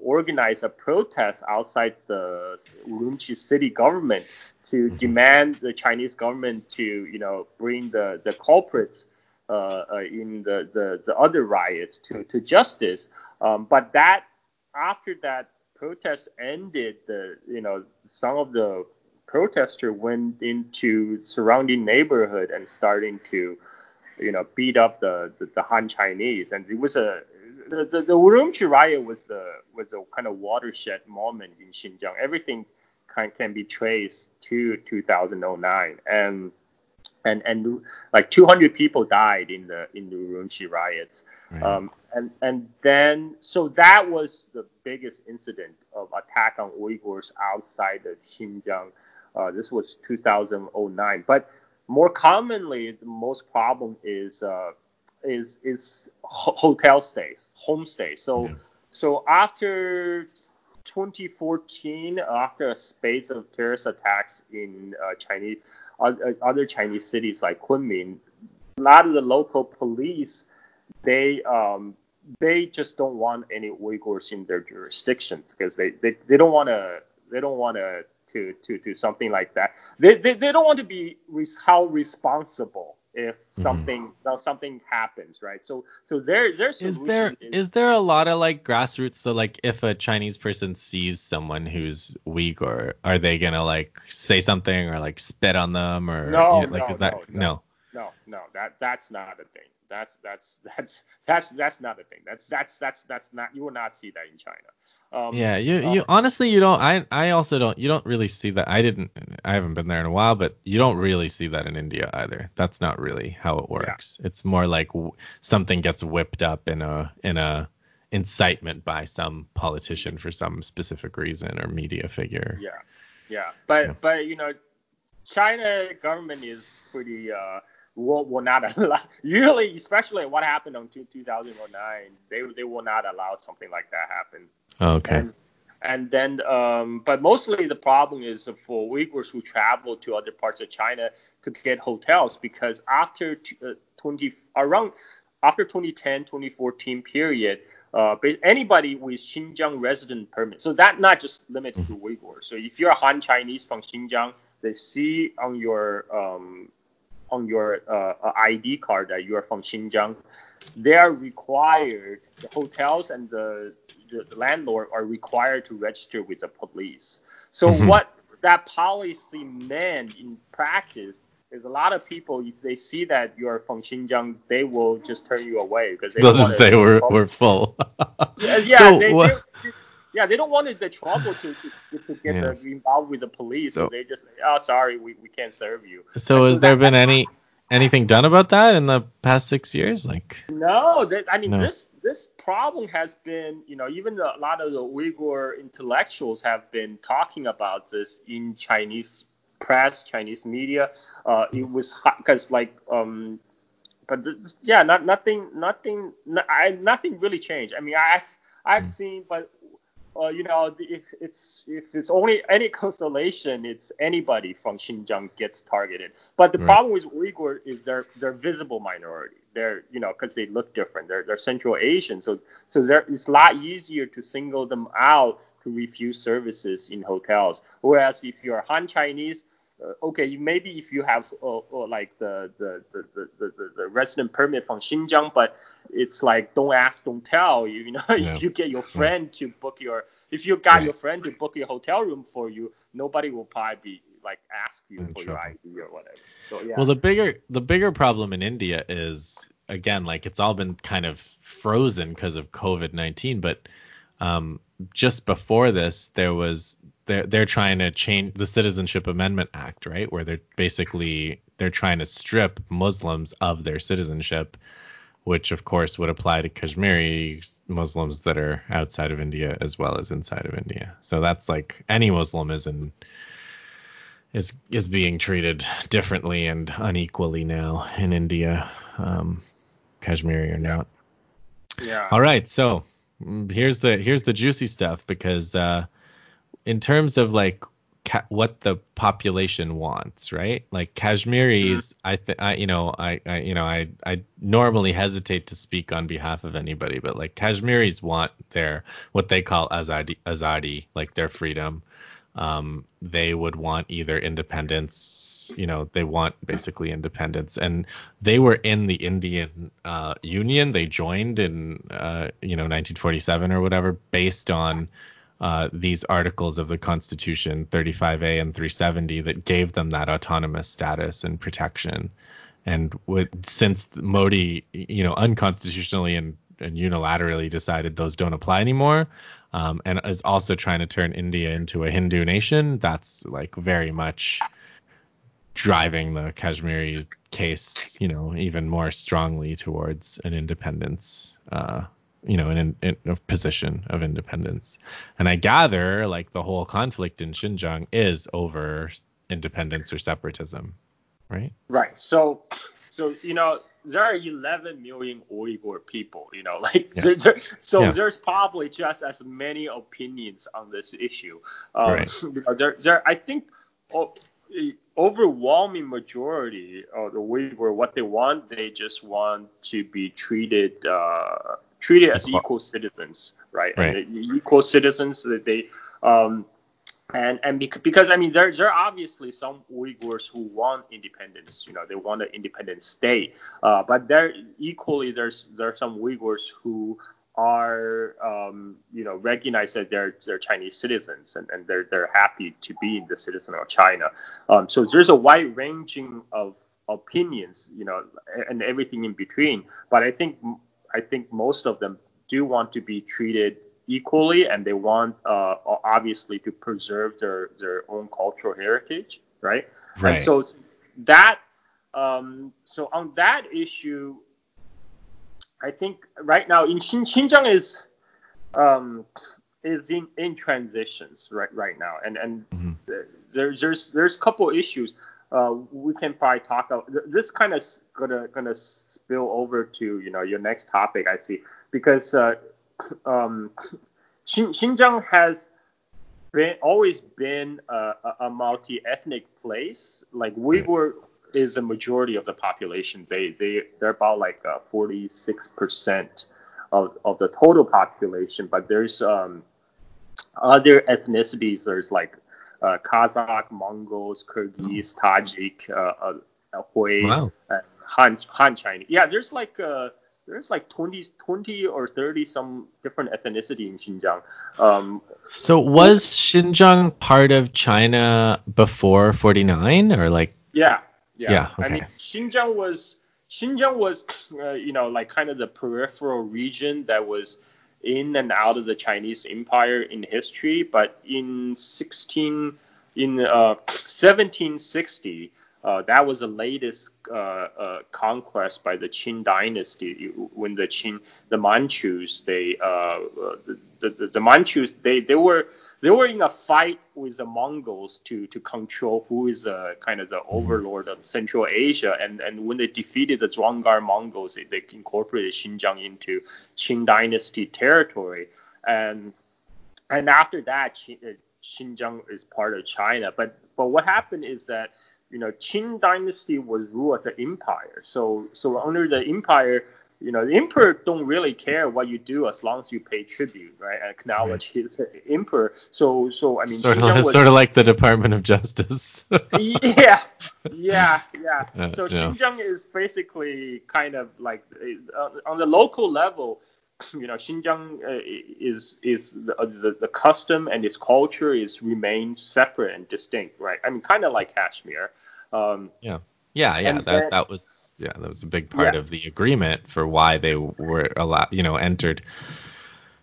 organized a protest outside the Urumqi city government to mm-hmm. demand the Chinese government to, you know, bring the, the culprits in the, the, the other riots to, to justice. Um, but that after that protest ended, the you know some of the protesters went into surrounding neighborhood and starting to you know beat up the, the, the Han Chinese, and it was a the, the, the Urumqi riot was a was a kind of watershed moment in Xinjiang. Everything can, can be traced to 2009, and and and like 200 people died in the in the Urumqi riots. Right. Um, and and then so that was the biggest incident of attack on Uyghurs outside of Xinjiang. Uh, this was 2009. But more commonly, the most problem is uh, is is ho- hotel stays, homestay. So Yeah. so after 2014, after a spate of terrorist attacks in uh, Chinese other, Chinese cities like Kunming, a lot of the local police they um, they just don't want any Uyghurs in their jurisdiction because they, they, they don't want to they don't want to to to do something like that. They, they, they don't want to be held responsible if Mhm. something now something happens, right? So so there there's Is there is there a lot of like grassroots? So like, if a Chinese person sees someone who's Uyghur, are they gonna like say something or like spit on them or No, you know, like no, is that no, no. no no that that's not a thing. That's that's that's that's that's not a thing. That's that's that's that's not you will not see that in China. Um, Yeah, you uh, you honestly you don't I I also don't you don't really see that I didn't I haven't been there in a while but you don't really see that in India either. That's not really how it works. It's more like w- something gets whipped up in a in a incitement by some politician for some specific reason or media figure. Yeah, yeah, but Yeah. but you know, China government is pretty uh will, will not allow usually especially what happened on two, 2009 they they will not allow something like that happen Okay. and and then um but mostly the problem is for Uyghurs who travel to other parts of China to get hotels because after t- uh, 20 around after 2010 2014 period uh, anybody with Xinjiang resident permit. So that not just limited to Uyghurs. So if you're a Han Chinese from Xinjiang, they see on your um, on your uh, ID card that you are from Xinjiang. They are required. The hotels and the, the, the landlord are required to register with the police. So Mhm. what that policy meant in practice is a lot of people if they see that you are from Xinjiang, they will just turn you away because they They'll don't just say we're we're full. yeah, yeah, So they, what- they, yeah, they don't want the trouble to to, to get Yeah. the, involved with the police, so, So- they just oh, sorry, we, we can't serve you. So has there been any anything done about that in the past six years? Like, No, that, I mean No. this this problem has been, you know, even a lot of the Uyghur intellectuals have been talking about this in Chinese press, Chinese media. Uh, it was because like um, but this, yeah, not nothing, nothing, no, I nothing really changed. I mean, I I've Mm. seen, but uh, you know, if it's if it's only any constellation, it's anybody from Xinjiang gets targeted. But the Right. problem with Uyghur is they're they're visible minority. They're you know because they look different. They're they're Central Asian, so so there it's a lot easier to single them out to refuse services in hotels. Whereas if you're Han Chinese, uh, okay, maybe if you have uh, uh, like the the, the, the, the the resident permit from Xinjiang, but it's like don't ask, don't tell. You, you know, Yeah. if you get your friend to book your, if you got Right. your friend to book your hotel room for you, nobody will probably be like ask you for your. ID or whatever. So yeah. Well, the bigger the bigger problem in India is again like it's all been kind of frozen because of COVID nineteen, but um, just before this there was they're they're trying to change the Citizenship Amendment Act, right, where they're basically they're trying to strip Muslims of their citizenship, which of course would apply to Kashmiri Muslims that are outside of India as well as inside of India. So that's like any Muslim is in is is being treated differently and unequally now in India, um, Kashmiri or not. yeah. All right, so mm, here's the here's the juicy stuff because uh, in terms of like ca- what the population wants, right? Like Kashmiris, I think I you know I, I you know I I normally hesitate to speak on behalf of anybody, but like Kashmiris want their what they call azadi azadi, like their freedom. Um, they would want either independence, you know, they want basically independence, and they were in the Indian uh, Union. They joined in, uh, you know, 1947 or whatever, based on uh, these articles of the Constitution, 35A and 370, that gave them that autonomous status and protection. And with, since Modi, you know, unconstitutionally and, and unilaterally decided those don't apply anymore, um, and is also trying to turn India into a Hindu nation, that's like very much driving the Kashmiri case, you know, even more strongly towards an independence, uh, you know, an in, a position of independence. And I gather like the whole conflict in Xinjiang is over independence or separatism, right? Right. So, so you know, there are 11 million Uyghur people, you know, like yeah. there, there, so yeah. there's probably just as many opinions on this issue. Um, right. There, there, I think oh, overwhelming majority of the Uyghur, what they want, they just want to be treated uh, treated as equal citizens, right? right. And equal citizens that they um, and and because, because I mean there there are obviously some Uyghurs who want independence, you know, they want an independent state, uh, but there equally there's there are some Uyghurs who are um, you know recognized that they're they're Chinese citizens and, and they're they're happy to be the citizen of China. Um, so there's a wide ranging of opinions, you know, and everything in between. But I think I think most of them do want to be treated equally, and they want uh, obviously to preserve their their own cultural heritage, right? Right. And so that um, so on that issue, I think right now in Xin, Xinjiang is um, is in, in transitions right right now, and and mm-hmm. there's there's there's a couple issues. Uh, we can probably talk about this kind of gonna gonna spill over to you know your next topic I see because uh, um, Xinjiang has been always been a, a multi-ethnic place. Like Uyghur is a majority of the population. They they they're about like uh, 46 percent of of the total population. But there's um, other ethnicities. There's like uh, Kazakh, Mongols, Kyrgyz, Tajik, uh, uh, Hui, wow. Han Han Chinese. Yeah, there's like uh, there's like 20, 20 or 30 some different ethnicity in Xinjiang. Um, so was Xinjiang part of China before 49 or like? Yeah, yeah. yeah okay. I mean, Xinjiang was Xinjiang was uh, you know like kind of the peripheral region that was in and out of the Chinese Empire in history, but in 16 in uh, 1760 uh, that was the latest uh, uh, conquest by the Qing dynasty. When the Qing, the Manchus, they, uh, uh, the, the, the Manchus, they, they were they were in a fight with the Mongols to to control who is uh, kind of the overlord of Central Asia, and and when they defeated the Dzungar Mongols, they, they incorporated Xinjiang into Qing dynasty territory, and and after that, Xinjiang is part of China. But but what happened is that you know, Qing dynasty was ruled as an empire. So so under the empire, you know, the emperor don't really care what you do as long as you pay tribute, right? Acknowledge right. his emperor. So so I mean, sort of, was, sort of like the Department of Justice. yeah, yeah, yeah. Uh, so yeah. Xinjiang is basically kind of like uh, on the local level. You know, Xinjiang uh, is is the, the, the custom and its culture is remained separate and distinct, right? I mean, kind of like Kashmir. Um, yeah, yeah, yeah. That then, that was yeah, that was a big part yeah. of the agreement for why they were allowed, you know, entered.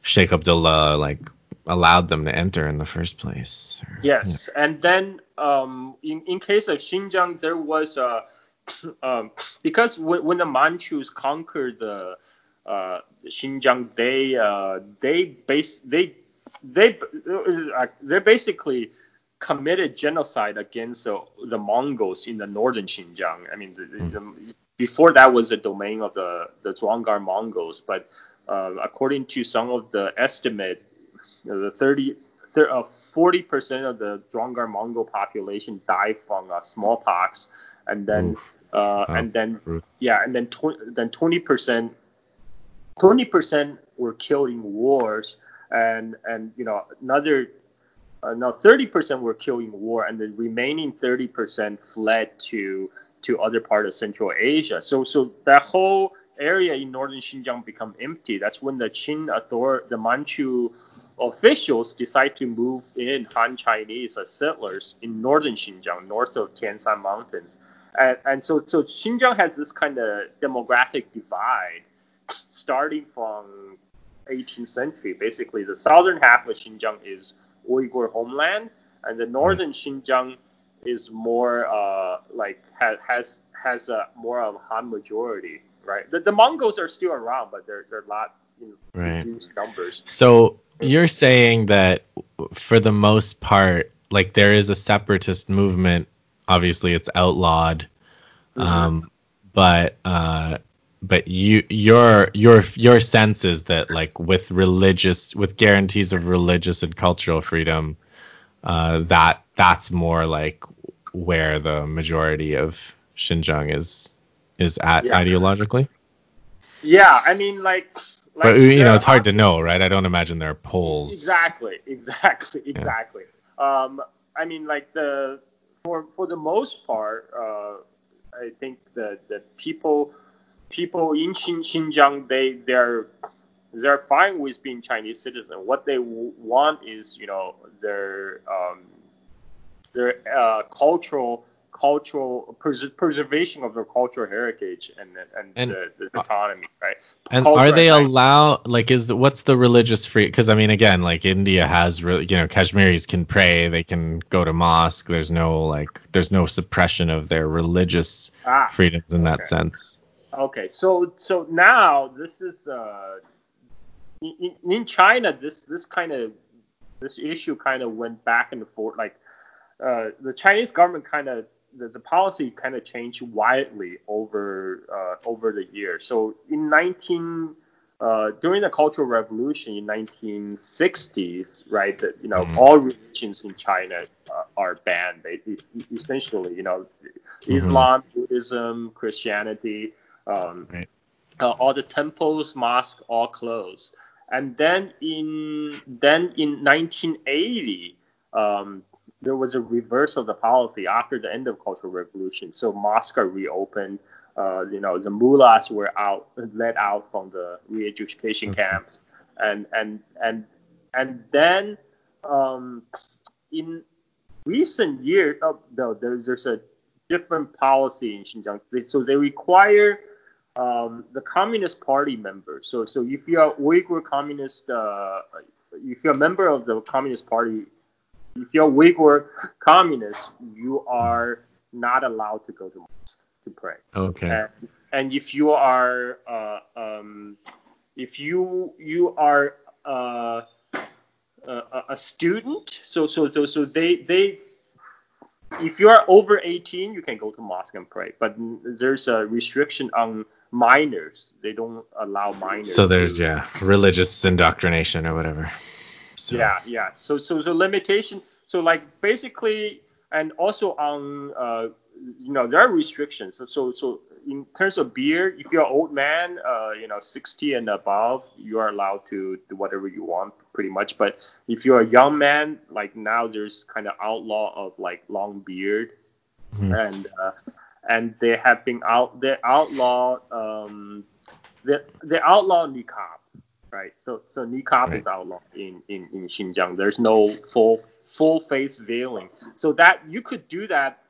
Sheikh Abdullah like allowed them to enter in the first place. Yes, yeah. and then um, in in case of Xinjiang, there was a um, because when, when the Manchus conquered the uh, Xinjiang, they uh, they base they they uh, they basically committed genocide against uh, the Mongols in the northern Xinjiang. I mean, the, mm. the, before that was the domain of the the Dzungar Mongols, but uh, according to some of the estimate, you know, the 30, 30 uh, 40% of the Dzungar Mongol population died from uh, smallpox, and then uh, and then yeah, and then tw- then 20% 20% were killed in wars, and and you know another uh, now 30% were killed in war, and the remaining 30% fled to to other part of Central Asia. So so that whole area in northern Xinjiang become empty. That's when the Qing author, the Manchu officials decide to move in Han Chinese as settlers in northern Xinjiang, north of Tianshan Mountains. And, and so, so Xinjiang has this kind of demographic divide starting from 18th century. Basically, the southern half of Xinjiang is Uyghur homeland, and the northern Xinjiang is more uh, like has has has a more of Han majority, right? The, the Mongols are still around, but they're they're not in right. reduced numbers. So you're saying that for the most part, like there is a separatist movement. Obviously, it's outlawed, mm-hmm. um, but uh, but you your your your sense is that like with religious with guarantees of religious and cultural freedom, uh, that that's more like where the majority of Xinjiang is is at Yeah. ideologically. Yeah, I mean like. like But you know, it's hard to know, right? I don't imagine there are polls. Exactly, exactly, exactly. Um, I mean, like the for for the most part, uh, I think that the people people in Xin, Xinjiang they they're they're fine with being Chinese citizen. What they w- want is you know their um, their uh, cultural cultural pres- preservation of their cultural heritage and and, And- the, the autonomy, right? And Culture are they and language. allow like is the, what's the religious free? Because I mean, again, like India has really, you know, Kashmiris can pray, they can go to mosque. There's no like, there's no suppression of their religious Ah, freedoms in that sense. Okay, so so now this is uh, in, in- in China. This this kind of this issue kind of went back and forth. Like uh, the Chinese government kind of the, the policy kind of changed widely over uh, over the years. So in 19 uh, during the Cultural Revolution in 1960s, right? That you know Mhm. all religions in China uh, are banned. They, essentially, you know, Islam, Buddhism, Christianity, um, Right. uh, all the temples, mosques, all closed. And then in then in 1980, um, there was a reverse of the policy after the end of Cultural Revolution. So mosques are reopened. Uh, you know, the mullahs were out, let out from the re-education Okay. camps, and and and and then um, in recent years, oh, no, there's there's a different policy in Xinjiang. So they require um, the Communist Party members. So so if you're Uyghur Communist, uh, if you're a member of the Communist Party, if you're Uyghur Communist, you are not allowed to go to mosque to pray. Okay. And, and if you are uh, um, if you you are uh, a, a student, so so so so they they if you are over 18, you can go to mosque and pray, but there's a restriction on minors. They don't allow minors. So there's to- yeah, religious indoctrination or whatever. So, yeah, yeah. So so so limitation. So like basically, and also on uh, you know there are restrictions. So so so in terms of beer, if you're an old man, uh, you know 60 and above, you are allowed to do whatever you want pretty much. But if you're a young man, like now there's kind of outlaw of like long beard Mhm. and uh, and they have been out they outlaw um they they outlaw niqab right so so niqab Right. is outlawed in, in in Xinjiang there's no full full face veiling so that you could do that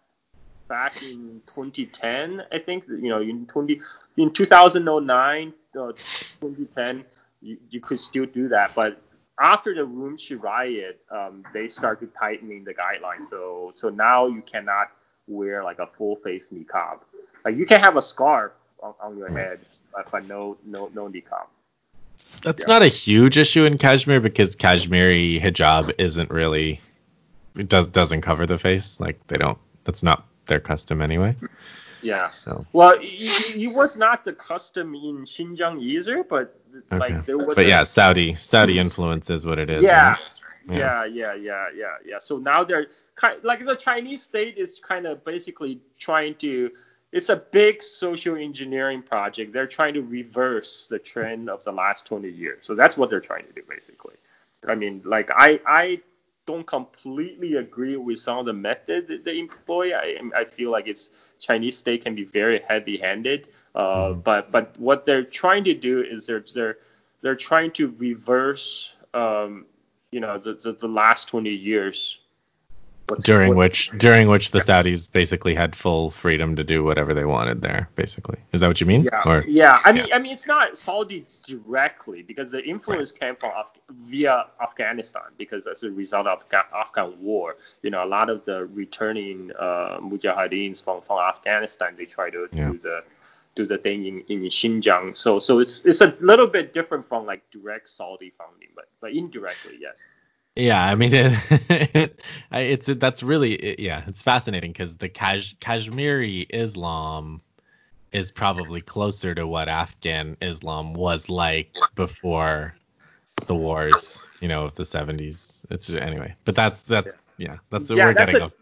back in 2010 I think you know in 20 in 2009 uh, 2010 you, you could still do that but after the Urumqi riot, um, they started tightening the guidelines. So so now you cannot wear like a full face niqab. Like you can have a scarf on, on your head, but, but no no no niqab. That's Yeah. not a huge issue in Kashmir because Kashmiri hijab isn't really it does doesn't cover the face. Like they don't that's not their custom anyway. Yeah. So Well, it, it was not the custom in Xinjiang either, but okay. like there was. but a- yeah, Saudi Saudi influence is what it is. Yeah. right? Yeah, yeah, yeah, yeah, yeah. So now they're kind like the Chinese state is kind of basically trying to. It's a big social engineering project. They're trying to reverse the trend of the last 20 years. So that's what they're trying to do basically. I mean, like I I don't completely agree with some of the method that they employ. I I feel like it's Chinese state can be very heavy-handed. Uh, Mhm. but but what they're trying to do is they're they're they're trying to reverse um, you know the, the, the last 20 years During which during which the Saudis basically had full freedom to do whatever they wanted there, basically. Is that what you mean? yeah Or yeah I mean I mean it's not Saudi directly because the influence came from Af- via Afghanistan because as a result of Afga- Afghan war you know a lot of the returning uh, mujahideens from, from Afghanistan they try to Yeah. do the do the thing in, in Xinjiang so so it's it's a little bit different from like direct Saudi funding but but indirectly yes Yeah, I mean, it, it's that's really yeah, it's fascinating because the Kash, Kashmiri Islam is probably closer to what Afghan Islam was like before the wars, you know, of the 70s. It's anyway, but that's that's yeah, that's Yeah, we're that's getting a- off.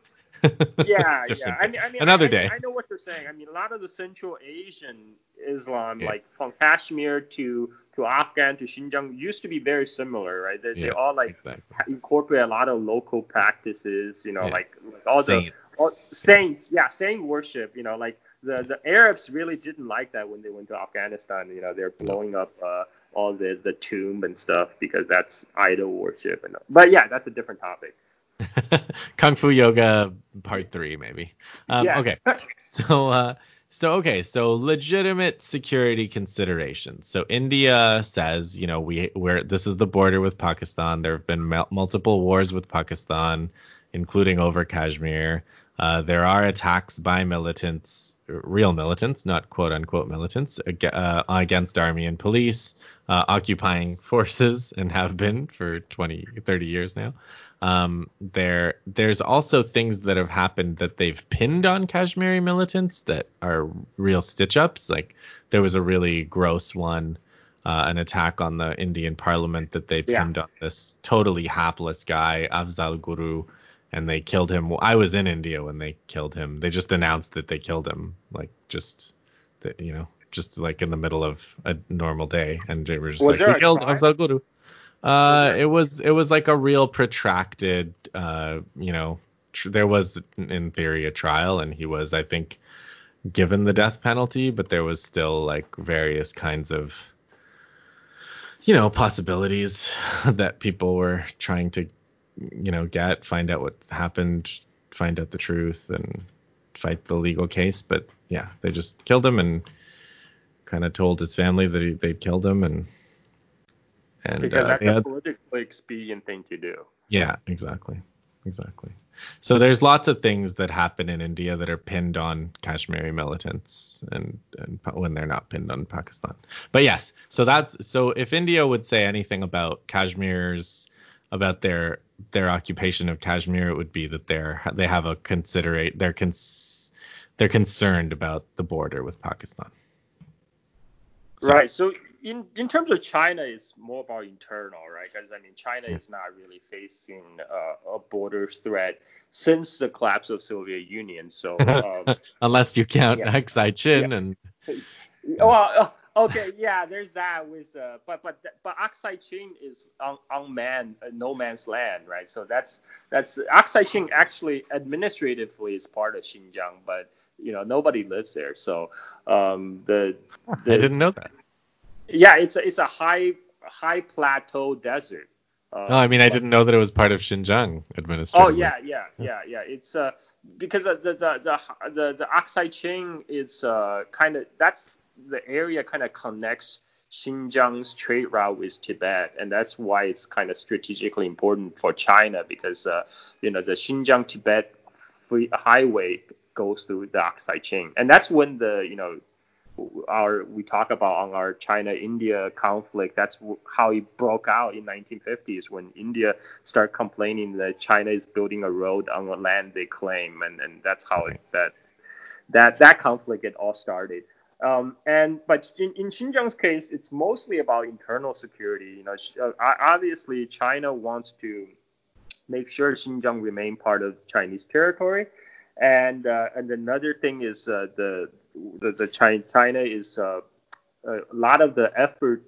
yeah, yeah. I mean, I mean, Another I, day. I know what you're saying. I mean, a lot of the Central Asian Islam, Yeah. like from Kashmir to to Afghan to Xinjiang, used to be very similar, right? They, Yeah, they all like exactly. incorporate a lot of local practices, you know, Yeah. like, like all the Saints. all, saints, yeah, saint worship, you know, like the the Arabs really didn't like that when they went to Afghanistan. You know, they're blowing up uh, all the the tomb and stuff because that's idol worship. And but yeah, that's a different topic. Kung Fu Yoga Part Three, maybe. Um, yes. Okay. So, uh, so okay, so legitimate security considerations. So India says, you know, we we're this is the border with Pakistan. There have been mul- multiple wars with Pakistan, including over Kashmir. Uh, there are attacks by militants, real militants, not quote unquote militants, uh, against army and police, uh, occupying forces, and have been for 20, 30 years now. Um, there, there's also things that have happened that they've pinned on Kashmiri militants that are real stitch ups. Like there was a really gross one, uh, an attack on the Indian parliament that they Yeah. pinned on this totally hapless guy, Afzal Guru, and they killed him. I was in India when they killed him. They just announced that they killed him, like just that you know, just like in the middle of a normal day, and they were just Was like, we killed? Afzal Guru. Uh, it was it was like a real protracted, uh, you know, tr- there was in theory a trial, and he was, I think, given the death penalty, but there was still like various kinds of, you know, possibilities that people were trying to, you know, get, find out what happened, find out the truth, and fight the legal case. But yeah, they just killed him and kind of told his family that he, they'd killed him, and and because uh, that's they a had- politically expedient thing to do. yeah, exactly. Exactly. So there's lots of things that happen in India that are pinned on Kashmiri militants and, and when they're not pinned on Pakistan. But yes, so that's so if India would say anything about Kashmir's about their their occupation of Kashmir, it would be that they're they have a considerate they're cons, they're concerned about the border with Pakistan. So- Right. So in in terms of China, it's more about internal, right? Because I mean, China is not really facing uh, a border threat since the collapse of Soviet Union. So, um, Unless you count Yeah. Aksai Chin and well, uh, okay, yeah, there's that with, uh, but but but Aksai Chin is unmanned, uh, no man's land, right? So that's that's Aksai Chin actually administratively is part of Xinjiang, but you know nobody lives there. So um, the I didn't know that. Yeah, it's a, it's a high high plateau desert. Um, Oh, I mean, I didn't know that it was part of Xinjiang administration. Oh yeah, yeah, yeah, yeah. It's uh because the the the the the, Aksai Chin is uh kind of that's the area kind of connects Xinjiang's trade route with Tibet, and that's why it's kind of strategically important for China because uh you know the Xinjiang Tibet free highway goes through the Aksai Chin, and that's when the you know our we talk about on our China India conflict. That's how it broke out in 1950s when India started complaining that China is building a road on a land they claim, and, and that's how it, that that that conflict it all started. Um, and but in, in Xinjiang's case, it's mostly about internal security. You know, uh, obviously China wants to make sure Xinjiang remain part of Chinese territory. And uh, and another thing is uh, the the, the China, China is uh, a lot of the effort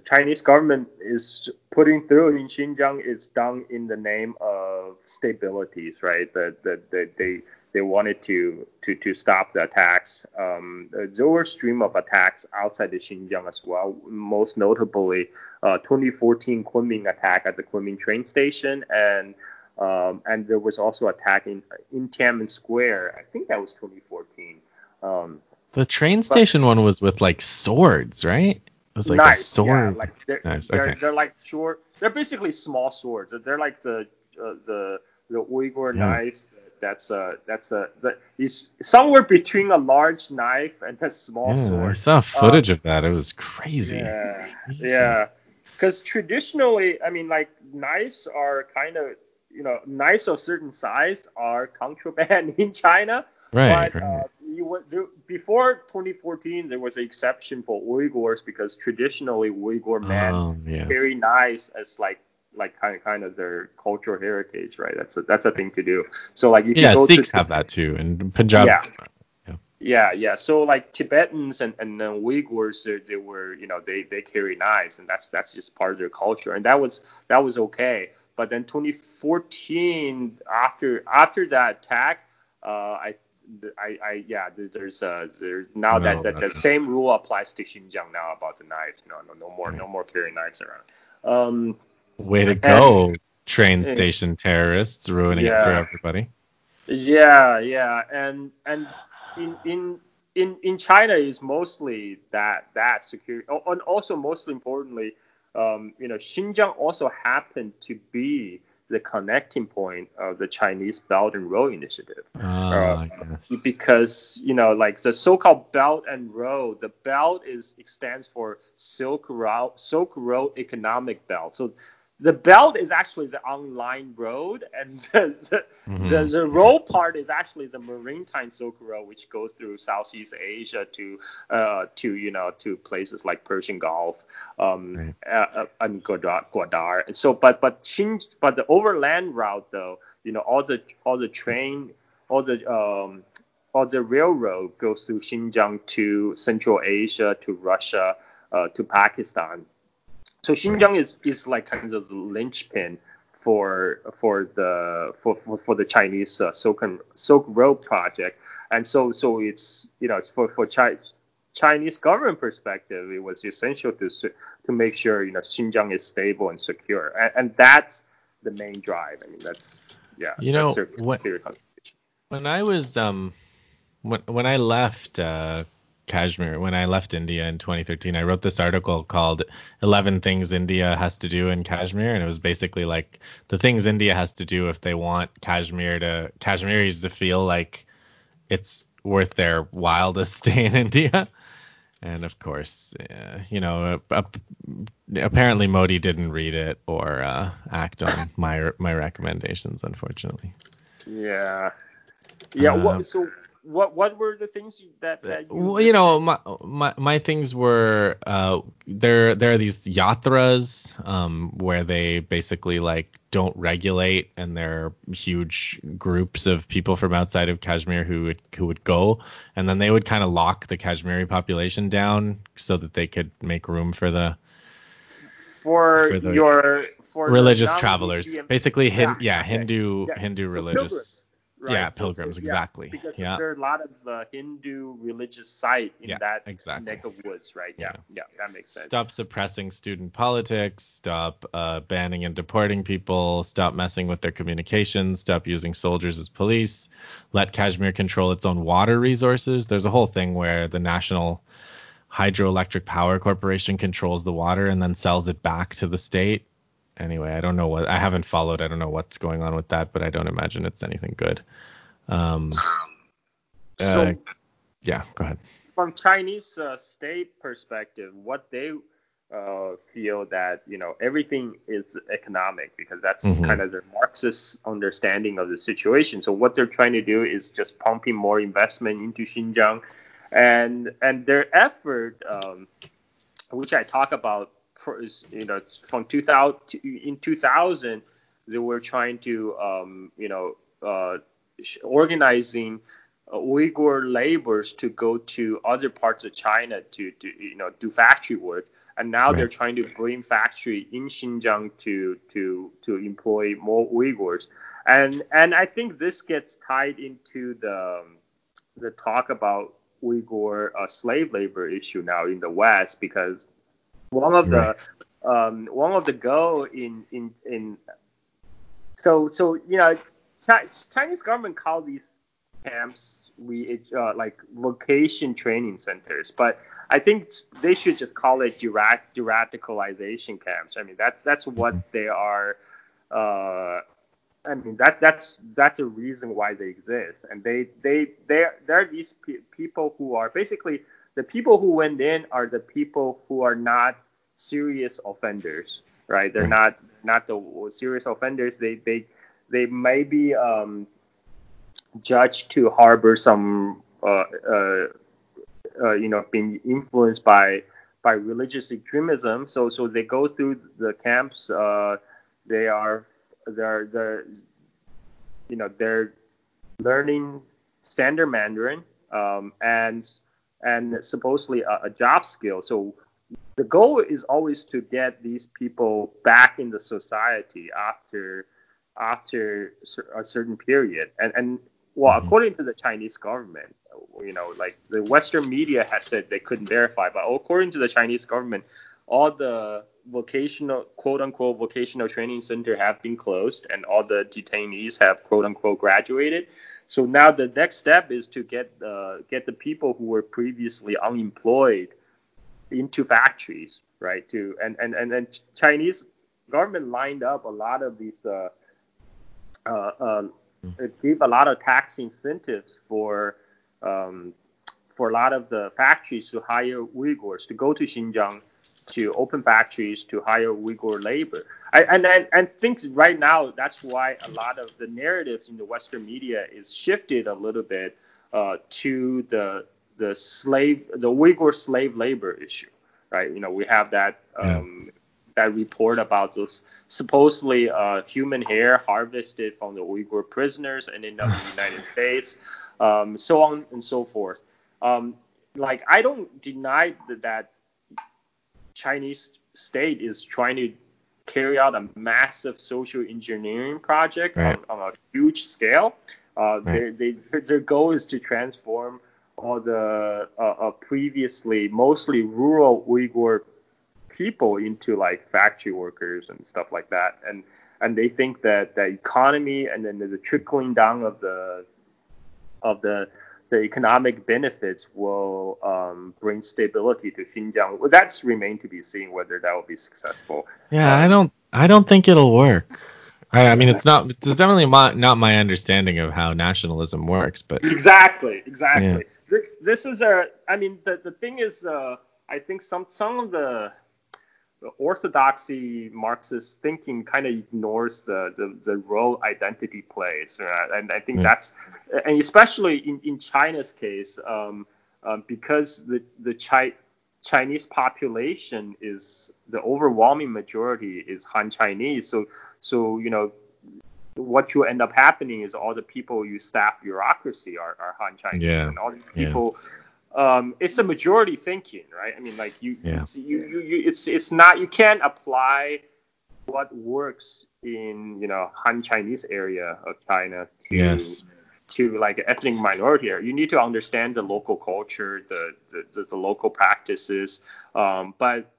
the Chinese government is putting through in Xinjiang is done in the name of stabilities, right? That that that they they wanted to to to stop the attacks. Um, there were a stream of attacks outside the Xinjiang as well. Most notably, uh, 2014 Kunming attack at the Kunming train station, and um, and there was also attack in in Tiananmen Square. I think that was 2014. Um, The train station one was with like swords, right? It was like a sword. yeah, like they're, Knives, they're, okay. they're like short. They're basically small swords. They're like the uh, the the Uyghur Yeah. knives. That's a that's a that is somewhere between a large knife and a small yeah, I saw footage of that. It was crazy. Yeah, Crazy. yeah. Because traditionally, I mean, like knives are kind of you know knives of certain size are contraband in China. Right, but right. Uh, you, there, before 2014 there was an exception for Uyghurs because traditionally Uyghur men Oh, yeah. carry knives as like like kind of kind of their cultural heritage, right? That's a that's a thing to do. So like if Yeah, you go Sikhs to have that too, and Punjab. Yeah. yeah, yeah. So like Tibetans and and then Uyghurs, they, they were you know they they carry knives, and that's that's just part of their culture, and that was that was okay. But then 2014, after after that attack, uh, I. I, I yeah there's uh there's now No, that, that the same rule applies to Xinjiang now about the knives. No no no more no more carrying knives around. Um Way to go, train station terrorists, ruining it for everybody. Yeah, yeah, and and in in in in China is mostly that that security, and also most importantly, um, you know, Xinjiang also happened to be the connecting point of the Chinese Belt and Road Initiative Ah, yes. because you know like the so-called belt and road the belt is it stands for silk road silk road economic belt so the belt is actually the online road and the, the, the, Mhm. the road part is actually the maritime silk road which goes through southeast asia to uh to you know to places like persian gulf um Right. uh, uh, and Gwadar, Gwadar. And so but but Xin, but the overland route though you know all the all the train all the um, all the railroad goes through Xinjiang to Central Asia to Russia uh, to Pakistan. So Xinjiang is, is like kind of the linchpin for for the for, for, for the Chinese uh, Silk and, Silk Road project, and so so it's you know for for Chi, Chinese government perspective, it was essential to to make sure you know Xinjiang is stable and secure, and, and that's the main drive. I mean that's yeah. You know, what- when I was um when when I left uh Kashmir, when I left India in 2013, I wrote this article called 11 Things India Has to Do in Kashmir and it was basically like the things India has to do if they want Kashmir to Kashmiris to feel like it's worth their while to stay in India. And of course, uh, you know, uh, apparently Modi didn't read it or uh, act on my my recommendations, unfortunately. Yeah. Yeah. Uh, what, so what what were the things you, that that you well, you know, my, my my things were uh, there. There are these yatras um, where they basically like don't regulate, and there are huge groups of people from outside of Kashmir who would who would go, and then they would kind of lock the Kashmiri population down so that they could make room for the for, for the your for religious travelers. Basically, hin- yeah. Hindu Yeah, Hindu so religious. pilgrims, right? Yeah, So- so, pilgrims, yeah, exactly. Because Yeah. there are a lot of uh, Hindu religious site in Yeah, that exactly. neck of woods, right? Yeah, yeah, that makes sense. Stop suppressing student politics. Stop uh, banning and deporting people. Stop messing with their communications. Stop using soldiers as police. Let Kashmir control its own water resources. There's a whole thing where the National Hydroelectric Power Corporation controls the water and then sells it back to the state. Anyway, I don't know what I haven't followed. I don't know what's going on with that, but I don't imagine it's anything good. Um, So uh, yeah, go ahead. from Chinese uh, state perspective, what they uh, feel that you know everything is economic because that's Mhm. kind of their Marxist understanding of the situation. So what they're trying to do is just pumping more investment into Xinjiang, and and their effort, um, which I talk about, you know, from 2000 in 2000, they were trying to um, you know uh, organizing uh, Uyghur laborers to go to other parts of China to, to you know do factory work, and now Right. they're trying to bring factory in Xinjiang to to to employ more Uyghurs, and and I think this gets tied into the um, the talk about Uyghur uh, slave labor issue now in the West because one of the um, one of the goal in in in so so you know Chi- Chinese government call these camps we uh, like vocation training centers, but I think they should just call it direct radicalization camps. I mean that's that's what they are. Uh, I mean that that's that's a reason why they exist, and they they they they're these pe- people who are basically the people who went in are the people who are not serious offenders, right? They're not not the serious offenders. They they they may be um, judged to harbor some uh, uh, uh, you know been influenced by by religious extremism. So so they go through the camps. Uh, they are they're they're you know they're learning standard Mandarin um, and and supposedly a, a job skill. So the goal is always to get these people back in the society after after a certain period. And and well, mm-hmm. according to the Chinese government, you know, like the Western media has said they couldn't verify, but according to the Chinese government, all the vocational quote unquote vocational training center have been closed and all the detainees have quote unquote graduated. So now the next step is to get uh, get the people who were previously unemployed into factories, right? To and and and then Chinese government lined up a lot of these uh, uh, uh, gave a lot of tax incentives for um, for a lot of the factories to hire Uyghurs to go to Xinjiang to open factories to hire Uyghur labor. I, and, and and think right now that's why a lot of the narratives in the Western media is shifted a little bit uh, to the the slave the Uyghur slave labor issue, right? You know we have that um, yeah. that report about those supposedly uh, human hair harvested from the Uyghur prisoners and in the United States, um, so on and so forth. Um, like I don't deny that, that Chinese state is trying to carry out a massive social engineering project right. on, on, a huge scale. Uh, right. they, they, their goal is to transform all the uh, uh, previously mostly rural Uyghur people into like factory workers and stuff like that. And and they think that the economy and then the trickling down of the of the the economic benefits will um, bring stability to Xinjiang. Well, that's remain to be seen whether that will be successful. Yeah, um, I don't I don't think it'll work. I, I mean, it's not it's definitely my, not my understanding of how nationalism works, but exactly, exactly. Yeah. This, this is a I mean the the thing is uh, I think some some of the orthodoxy Marxist thinking kind of ignores the, the, the, role identity plays. Right? And I think mm. that's, and especially in, in China's case, um, um, because the, the Chi- Chinese population is the overwhelming majority is Han Chinese. So, so, you know, what you end up happening is all the people you staff bureaucracy are, are Han Chinese. Yeah. And all these people, um, it's a majority thinking, right? I mean, like you, yeah. you, you, you, it's it's not you can't apply what works in you know Han Chinese area of China to yes. to like ethnic minority area. You need to understand the local culture, the the, the, the local practices. Um, but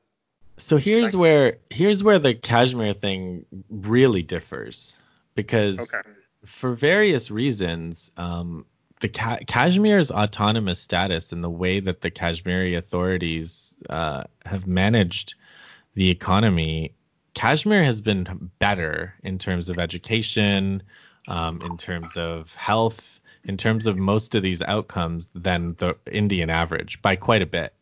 so here's like, where here's where the Kashmir thing really differs because okay. for various reasons, um, the Ka- Kashmir's autonomous status and the way that the Kashmiri authorities uh, have managed the economy, Kashmir has been better in terms of education, um, in terms of health, in terms of most of these outcomes than the Indian average by quite a bit.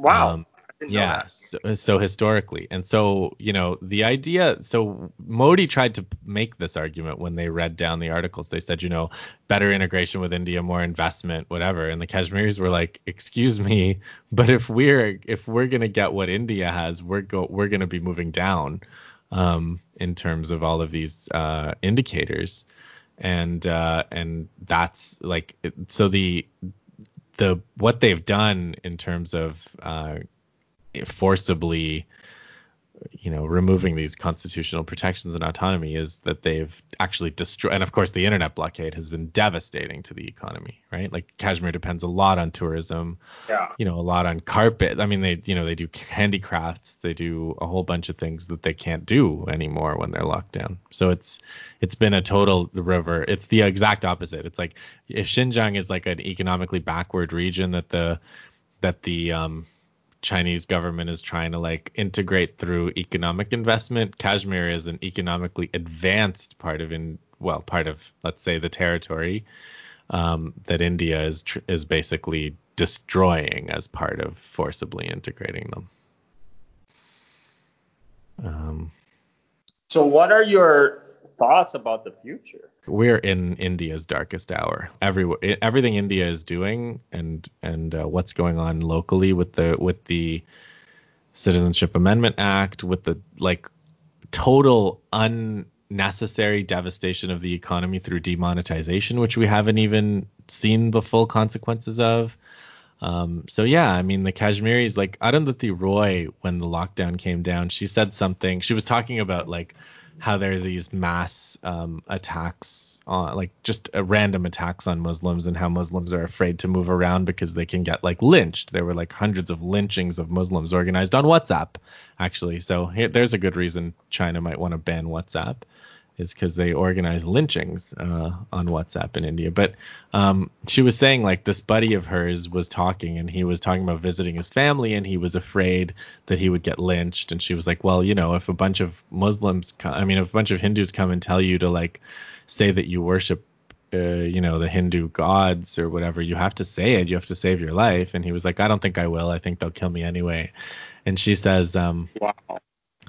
Wow. Um, yeah so, so, historically. And so you know the idea so modi tried to make this argument when they read down the articles. They said you know better integration with india more investment whatever. And the kashmiris were like excuse me but if we're if we're to get what india has we're go we're to be moving down um, in terms of all of these uh, indicators. And uh, and that's like so the the what they've done in terms of uh, forcibly you know removing these constitutional protections and autonomy is that they've actually destroyed and of course the internet blockade has been devastating to the economy right? Like kashmir depends a lot on tourism yeah. you know a lot on carpet. I mean they you know they do handicrafts they do a whole bunch of things that they can't do anymore when they're locked down. So it's it's been a total river it's the exact opposite. It's like if xinjiang is like an economically backward region that the that the um Chinese government is trying to like integrate through economic investment. Kashmir is an economically advanced part of in well part of let's say the territory um, that India is tr- is basically destroying as part of forcibly integrating them. Um, so what are your thoughts about the future? We're in India's darkest hour. Every everything India is doing and and uh, what's going on locally with the with the Citizenship Amendment Act, with the like total unnecessary devastation of the economy through demonetization, which we haven't even seen the full consequences of. Um, so yeah, I mean the Kashmiris, like Arundhati Roy, when the lockdown came down, she said something. She was talking about like how there are these mass um, attacks on, like just uh, random attacks on Muslims, and how Muslims are afraid to move around because they can get like lynched. There were like hundreds of lynchings of Muslims organized on WhatsApp, actually. So here, there's a good reason China might want to ban WhatsApp is because they organize lynchings uh, on WhatsApp in India. But um, she was saying like this buddy of hers was talking and he was talking about visiting his family and he was afraid that he would get lynched. And she was like, well, you know, if a bunch of Muslims, come, I mean, if a bunch of Hindus come and tell you to like say that you worship. Uh, you know the Hindu gods or whatever. You have to say it. You have to save your life. And he was like, I don't think I will. I think they'll kill me anyway. And she says, um, Wow.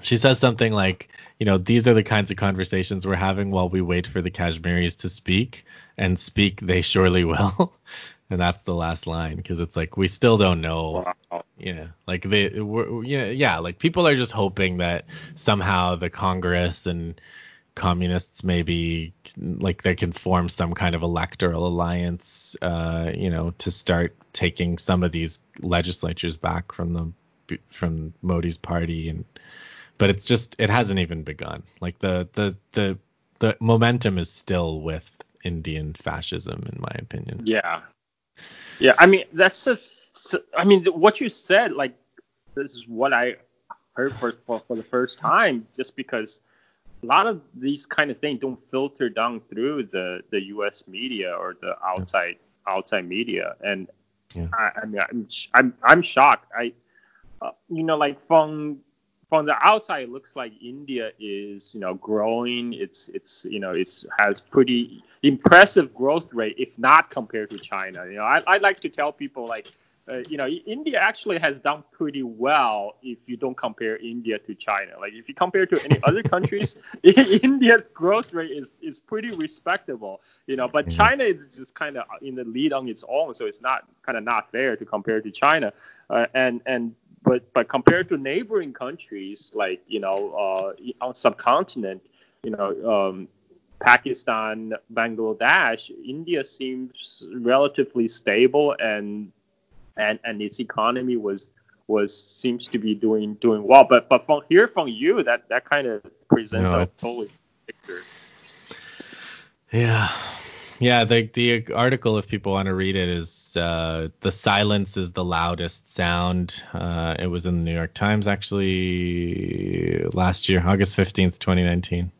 She says something like, you know, these are the kinds of conversations we're having while we wait for the Kashmiris to speak, and speak they surely will. and that's the last line because it's like we still don't know. Wow. Yeah, like they, we're, yeah, yeah, like people are just hoping that somehow the Congress and communists maybe like they can form some kind of electoral alliance, uh, you know, to start taking some of these legislatures back from the from Modi's party and but it's just it hasn't even begun. Like the the the the momentum is still with Indian fascism, in my opinion. Yeah. Yeah. I mean, that's just. I mean, what you said, like, this is what I heard for for, for the first time, just because a lot of these kind of things don't filter down through the the U.S. media or the outside outside media, and Yeah. I, I mean, I'm I'm I'm shocked. I, uh, you know, like from from the outside, it looks like India is, you know, growing. It's, it's, you know, it's has pretty impressive growth rate, if not compared to China. You know, I, I like to tell people like, uh, you know, India actually has done pretty well if you don't compare India to China. Like if you compare to any other countries, India's growth rate is is pretty respectable. You know, but Mhm. China is just kind of in the lead on its own, so it's not kind of not fair to compare to China. Uh, and and but but compared to neighboring countries like you know uh, on subcontinent, you know. Um, Pakistan, Bangladesh, India seems relatively stable and and and its economy was was seems to be doing doing well. But but from here from you, that that kind of presents No, a totally picture. Yeah. Yeah, the the article, if people want to read it, is uh, the silence is the loudest sound. Uh, it was in the New York Times actually last year, August fifteenth, twenty nineteen.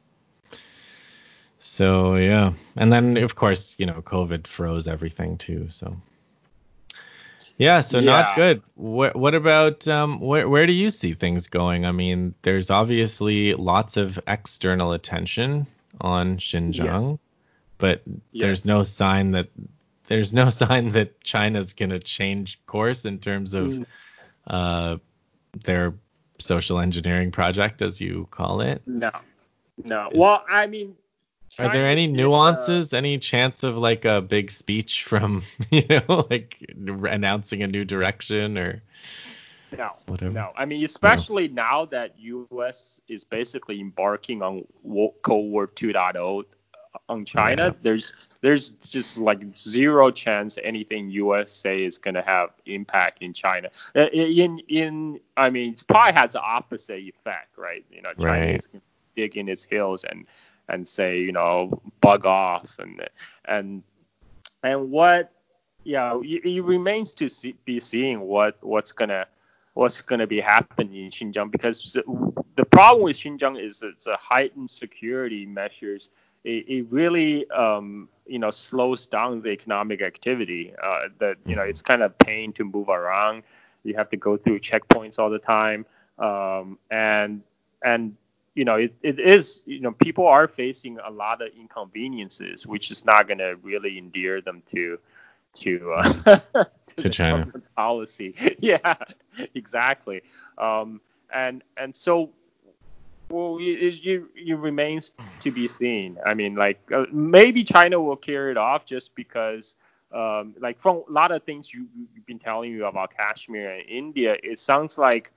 So yeah, and then of course you know COVID froze everything too. So yeah, so not good. What what about um where where do you see things going? I mean, there's obviously lots of external attention on Xinjiang, but there's no sign that there's no sign that China's gonna change course in terms of Mm. uh their social engineering project, as you call it. No, no. Is- Well, I mean, Are there China any uh, nuances? Any chance of like a big speech from you know like announcing a new direction or No, whatever? no. I mean, especially now that U.S. is basically embarking on Cold War 2.0 on China, Yeah. there's there's just like zero chance anything U.S. say is gonna have impact in China. Uh, In in I mean, it probably has the opposite effect, right? You know, China Right. is gonna dig in its heels and and say, you know, bug off and and and what yeah, it, it remains to see, be seen what what's gonna what's gonna be happening in Xinjiang because the problem with Xinjiang is it's a heightened security measures. It, it really um, you know slows down the economic activity. Uh, that you know it's kind of pain to move around. You have to go through checkpoints all the time, um, and and you know it, it is you know people are facing a lot of inconveniences, which is not gonna really endear them to to uh, to, the China. policy. yeah, exactly. Um, and and so Well, it, it, it remains to be seen. I mean, like uh, maybe China will carry it off just because, um, like from a lot of things you, you've been telling you about Kashmir and India, it sounds like,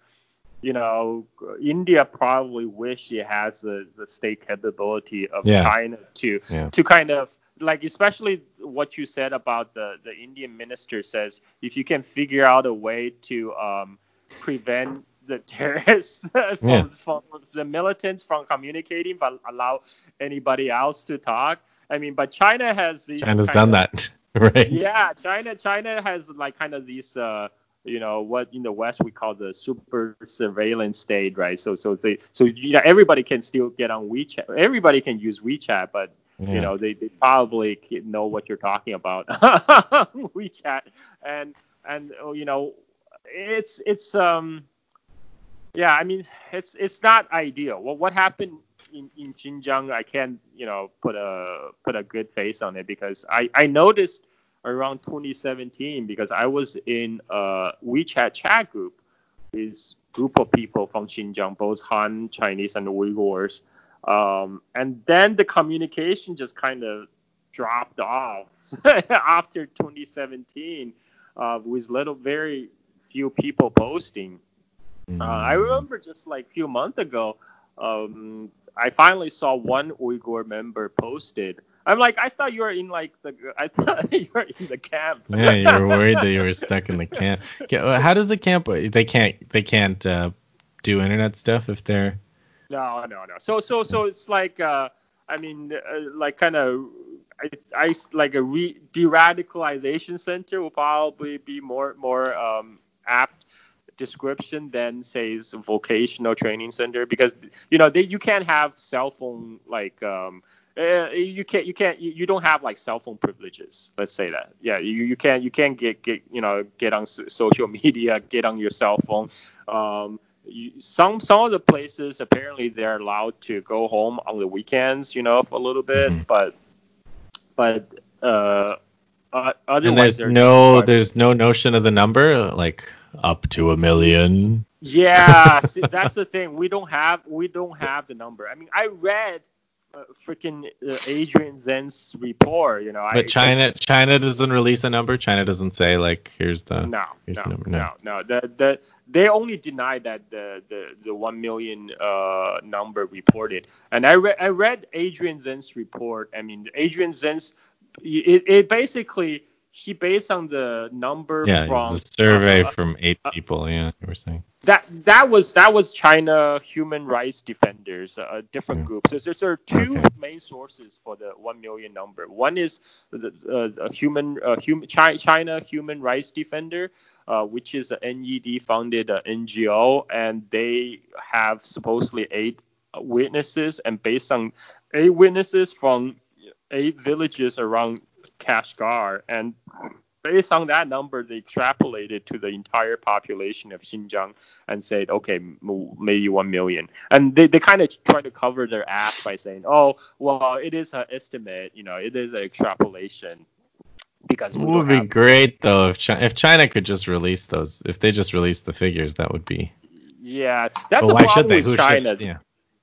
you know, India probably wish it has the, the state capability of Yeah. China to Yeah. to kind of like especially what you said about the the Indian minister says if you can figure out a way to um, prevent the terrorists from, Yeah. from the militants from communicating but allow anybody else to talk. I mean, but China has these China's done of- that, right? yeah, China China has like kind of these uh you know what in the West we call the super surveillance state, right? So so they so you know everybody can still get on WeChat. Everybody can use WeChat, but Yeah. you know they, they probably know what you're talking about WeChat and and oh, you know it's it's um yeah I mean it's it's not ideal. Well, what happened in, in Xinjiang I can't you know put a put a good face on it because I I noticed around 2017 because I was in a WeChat chat group this group of people from Xinjiang, both Han, Chinese, and Uyghurs. Um, and then the communication just kind of dropped off after 2017 uh, with little, very few people posting. Uh, I Mm. remember just like a few months ago, um, I finally saw one Uyghur member posted. I'm like, I thought you were in like the, I thought you were in the camp. Yeah, you were worried that you were stuck in the camp. How does the camp? They can't. They can't uh, do internet stuff if they're. No, no, no. So, so, so it's like, uh, I mean, uh, like kind of, I, I like a re- de-radicalization center will probably be more, more um, apt description than says vocational training center because you know they you can't have cell phone like um uh, you can't you can't you, you don't have like cell phone privileges let's say that yeah you, you can't you can't get get you know get on social media get on your cell phone um you, some some of the places apparently they're allowed to go home on the weekends you know for a little bit Mhm. but but uh uh, otherwise And there's no. There's no notion of the number like up to a million. Yeah, see, that's the thing. We don't have we don't have the number. I mean, I read uh, freaking uh, Adrian Zenz report. You know, I But China. China doesn't release a number. China doesn't say like here's the. No, here's no, the number. no, no. The, the they only deny that the the, the one million uh, number reported. And I read I read Adrian Zenz report. I mean, Adrian Zenz it, it basically he based on the number Yeah, from it's a survey uh, from eight people. Yeah, you were saying. that that was that was China human rights defenders, a different Yeah. group. So there are two Okay. main sources for the one million number. One is the uh, a human uh, human Chi- China human rights defender, uh, which is an NED funded uh, NGO, and they have supposedly eight witnesses, and based on eight witnesses from eight villages around Kashgar, and based on that number, they extrapolated to the entire population of Xinjiang and said, okay, m- maybe one million. And they, they kind of try to cover their ass by saying, oh, well, it is an estimate, you know, it is an extrapolation. Because It would be have, great though if China, if China could just release those. If they just released the figures, that would be. yeah, that's But the problem with China. should? Yeah.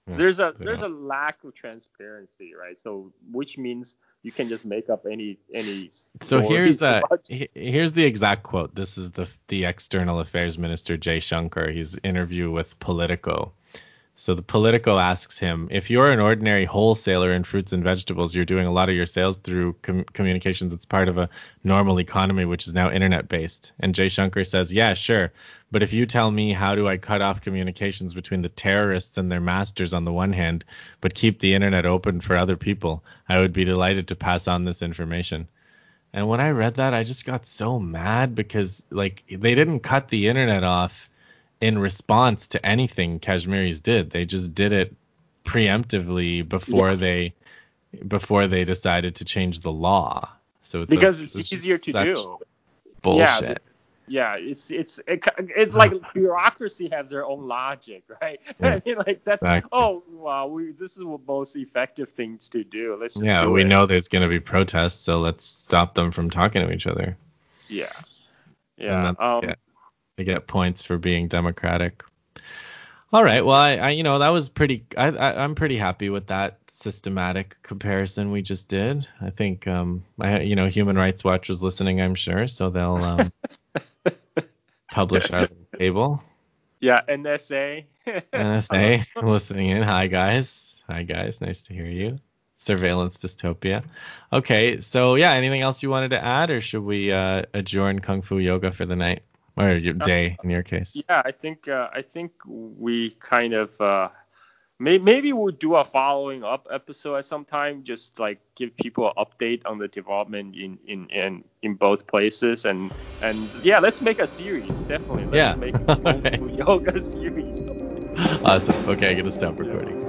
Yeah, there's a there's a lack of transparency, right? So which means you can just make up any any. So here's about- here's the exact quote. This is the the external affairs minister Jaishankar. His interview with Politico. So the Politico asks him, if you're an ordinary wholesaler in fruits and vegetables, you're doing a lot of your sales through com- communications. It's part of a normal economy, which is now internet based. And Jaishankar says, yeah, sure. But if you tell me how do I cut off communications between the terrorists and their masters on the one hand, but keep the internet open for other people, I would be delighted to pass on this information. And when I read that, I just got so mad because like they didn't cut the internet off in response to anything Kashmiris did. They just did it preemptively before Yeah. they before they decided to change the law. So it's a- because it's easier to do. Bullshit. Yeah, it's it's it, it like bureaucracy has their own logic, right? Yeah, I mean, like that's exactly. oh wow, we this is the most effective things to do. Let's just Yeah, do we it. know there's going to be protests, so let's stop them from talking to each other. Yeah, yeah. Um, get- they get points for being democratic. All right. Well, I, I you know that was pretty. I, I I'm pretty happy with that systematic comparison we just did. I think um I you know Human Rights Watch was listening. I'm sure, so they'll um, publish our table. Yeah, NSA. NSA listening in. Hi guys. Hi guys. Nice to hear you. Surveillance dystopia. Okay, so yeah, anything else you wanted to add, or should we uh, adjourn Kung Fu Yoga for the night or your Uh, day in your case? Yeah, I think uh, I think we kind of uh, may, maybe we'll do a following up episode at some time, just like give people an update on the development in in in, in both places, and and yeah, let's make a series definitely. Let's Yeah. make a Fu Yoga series. Awesome. Okay, I'm gonna stop recording.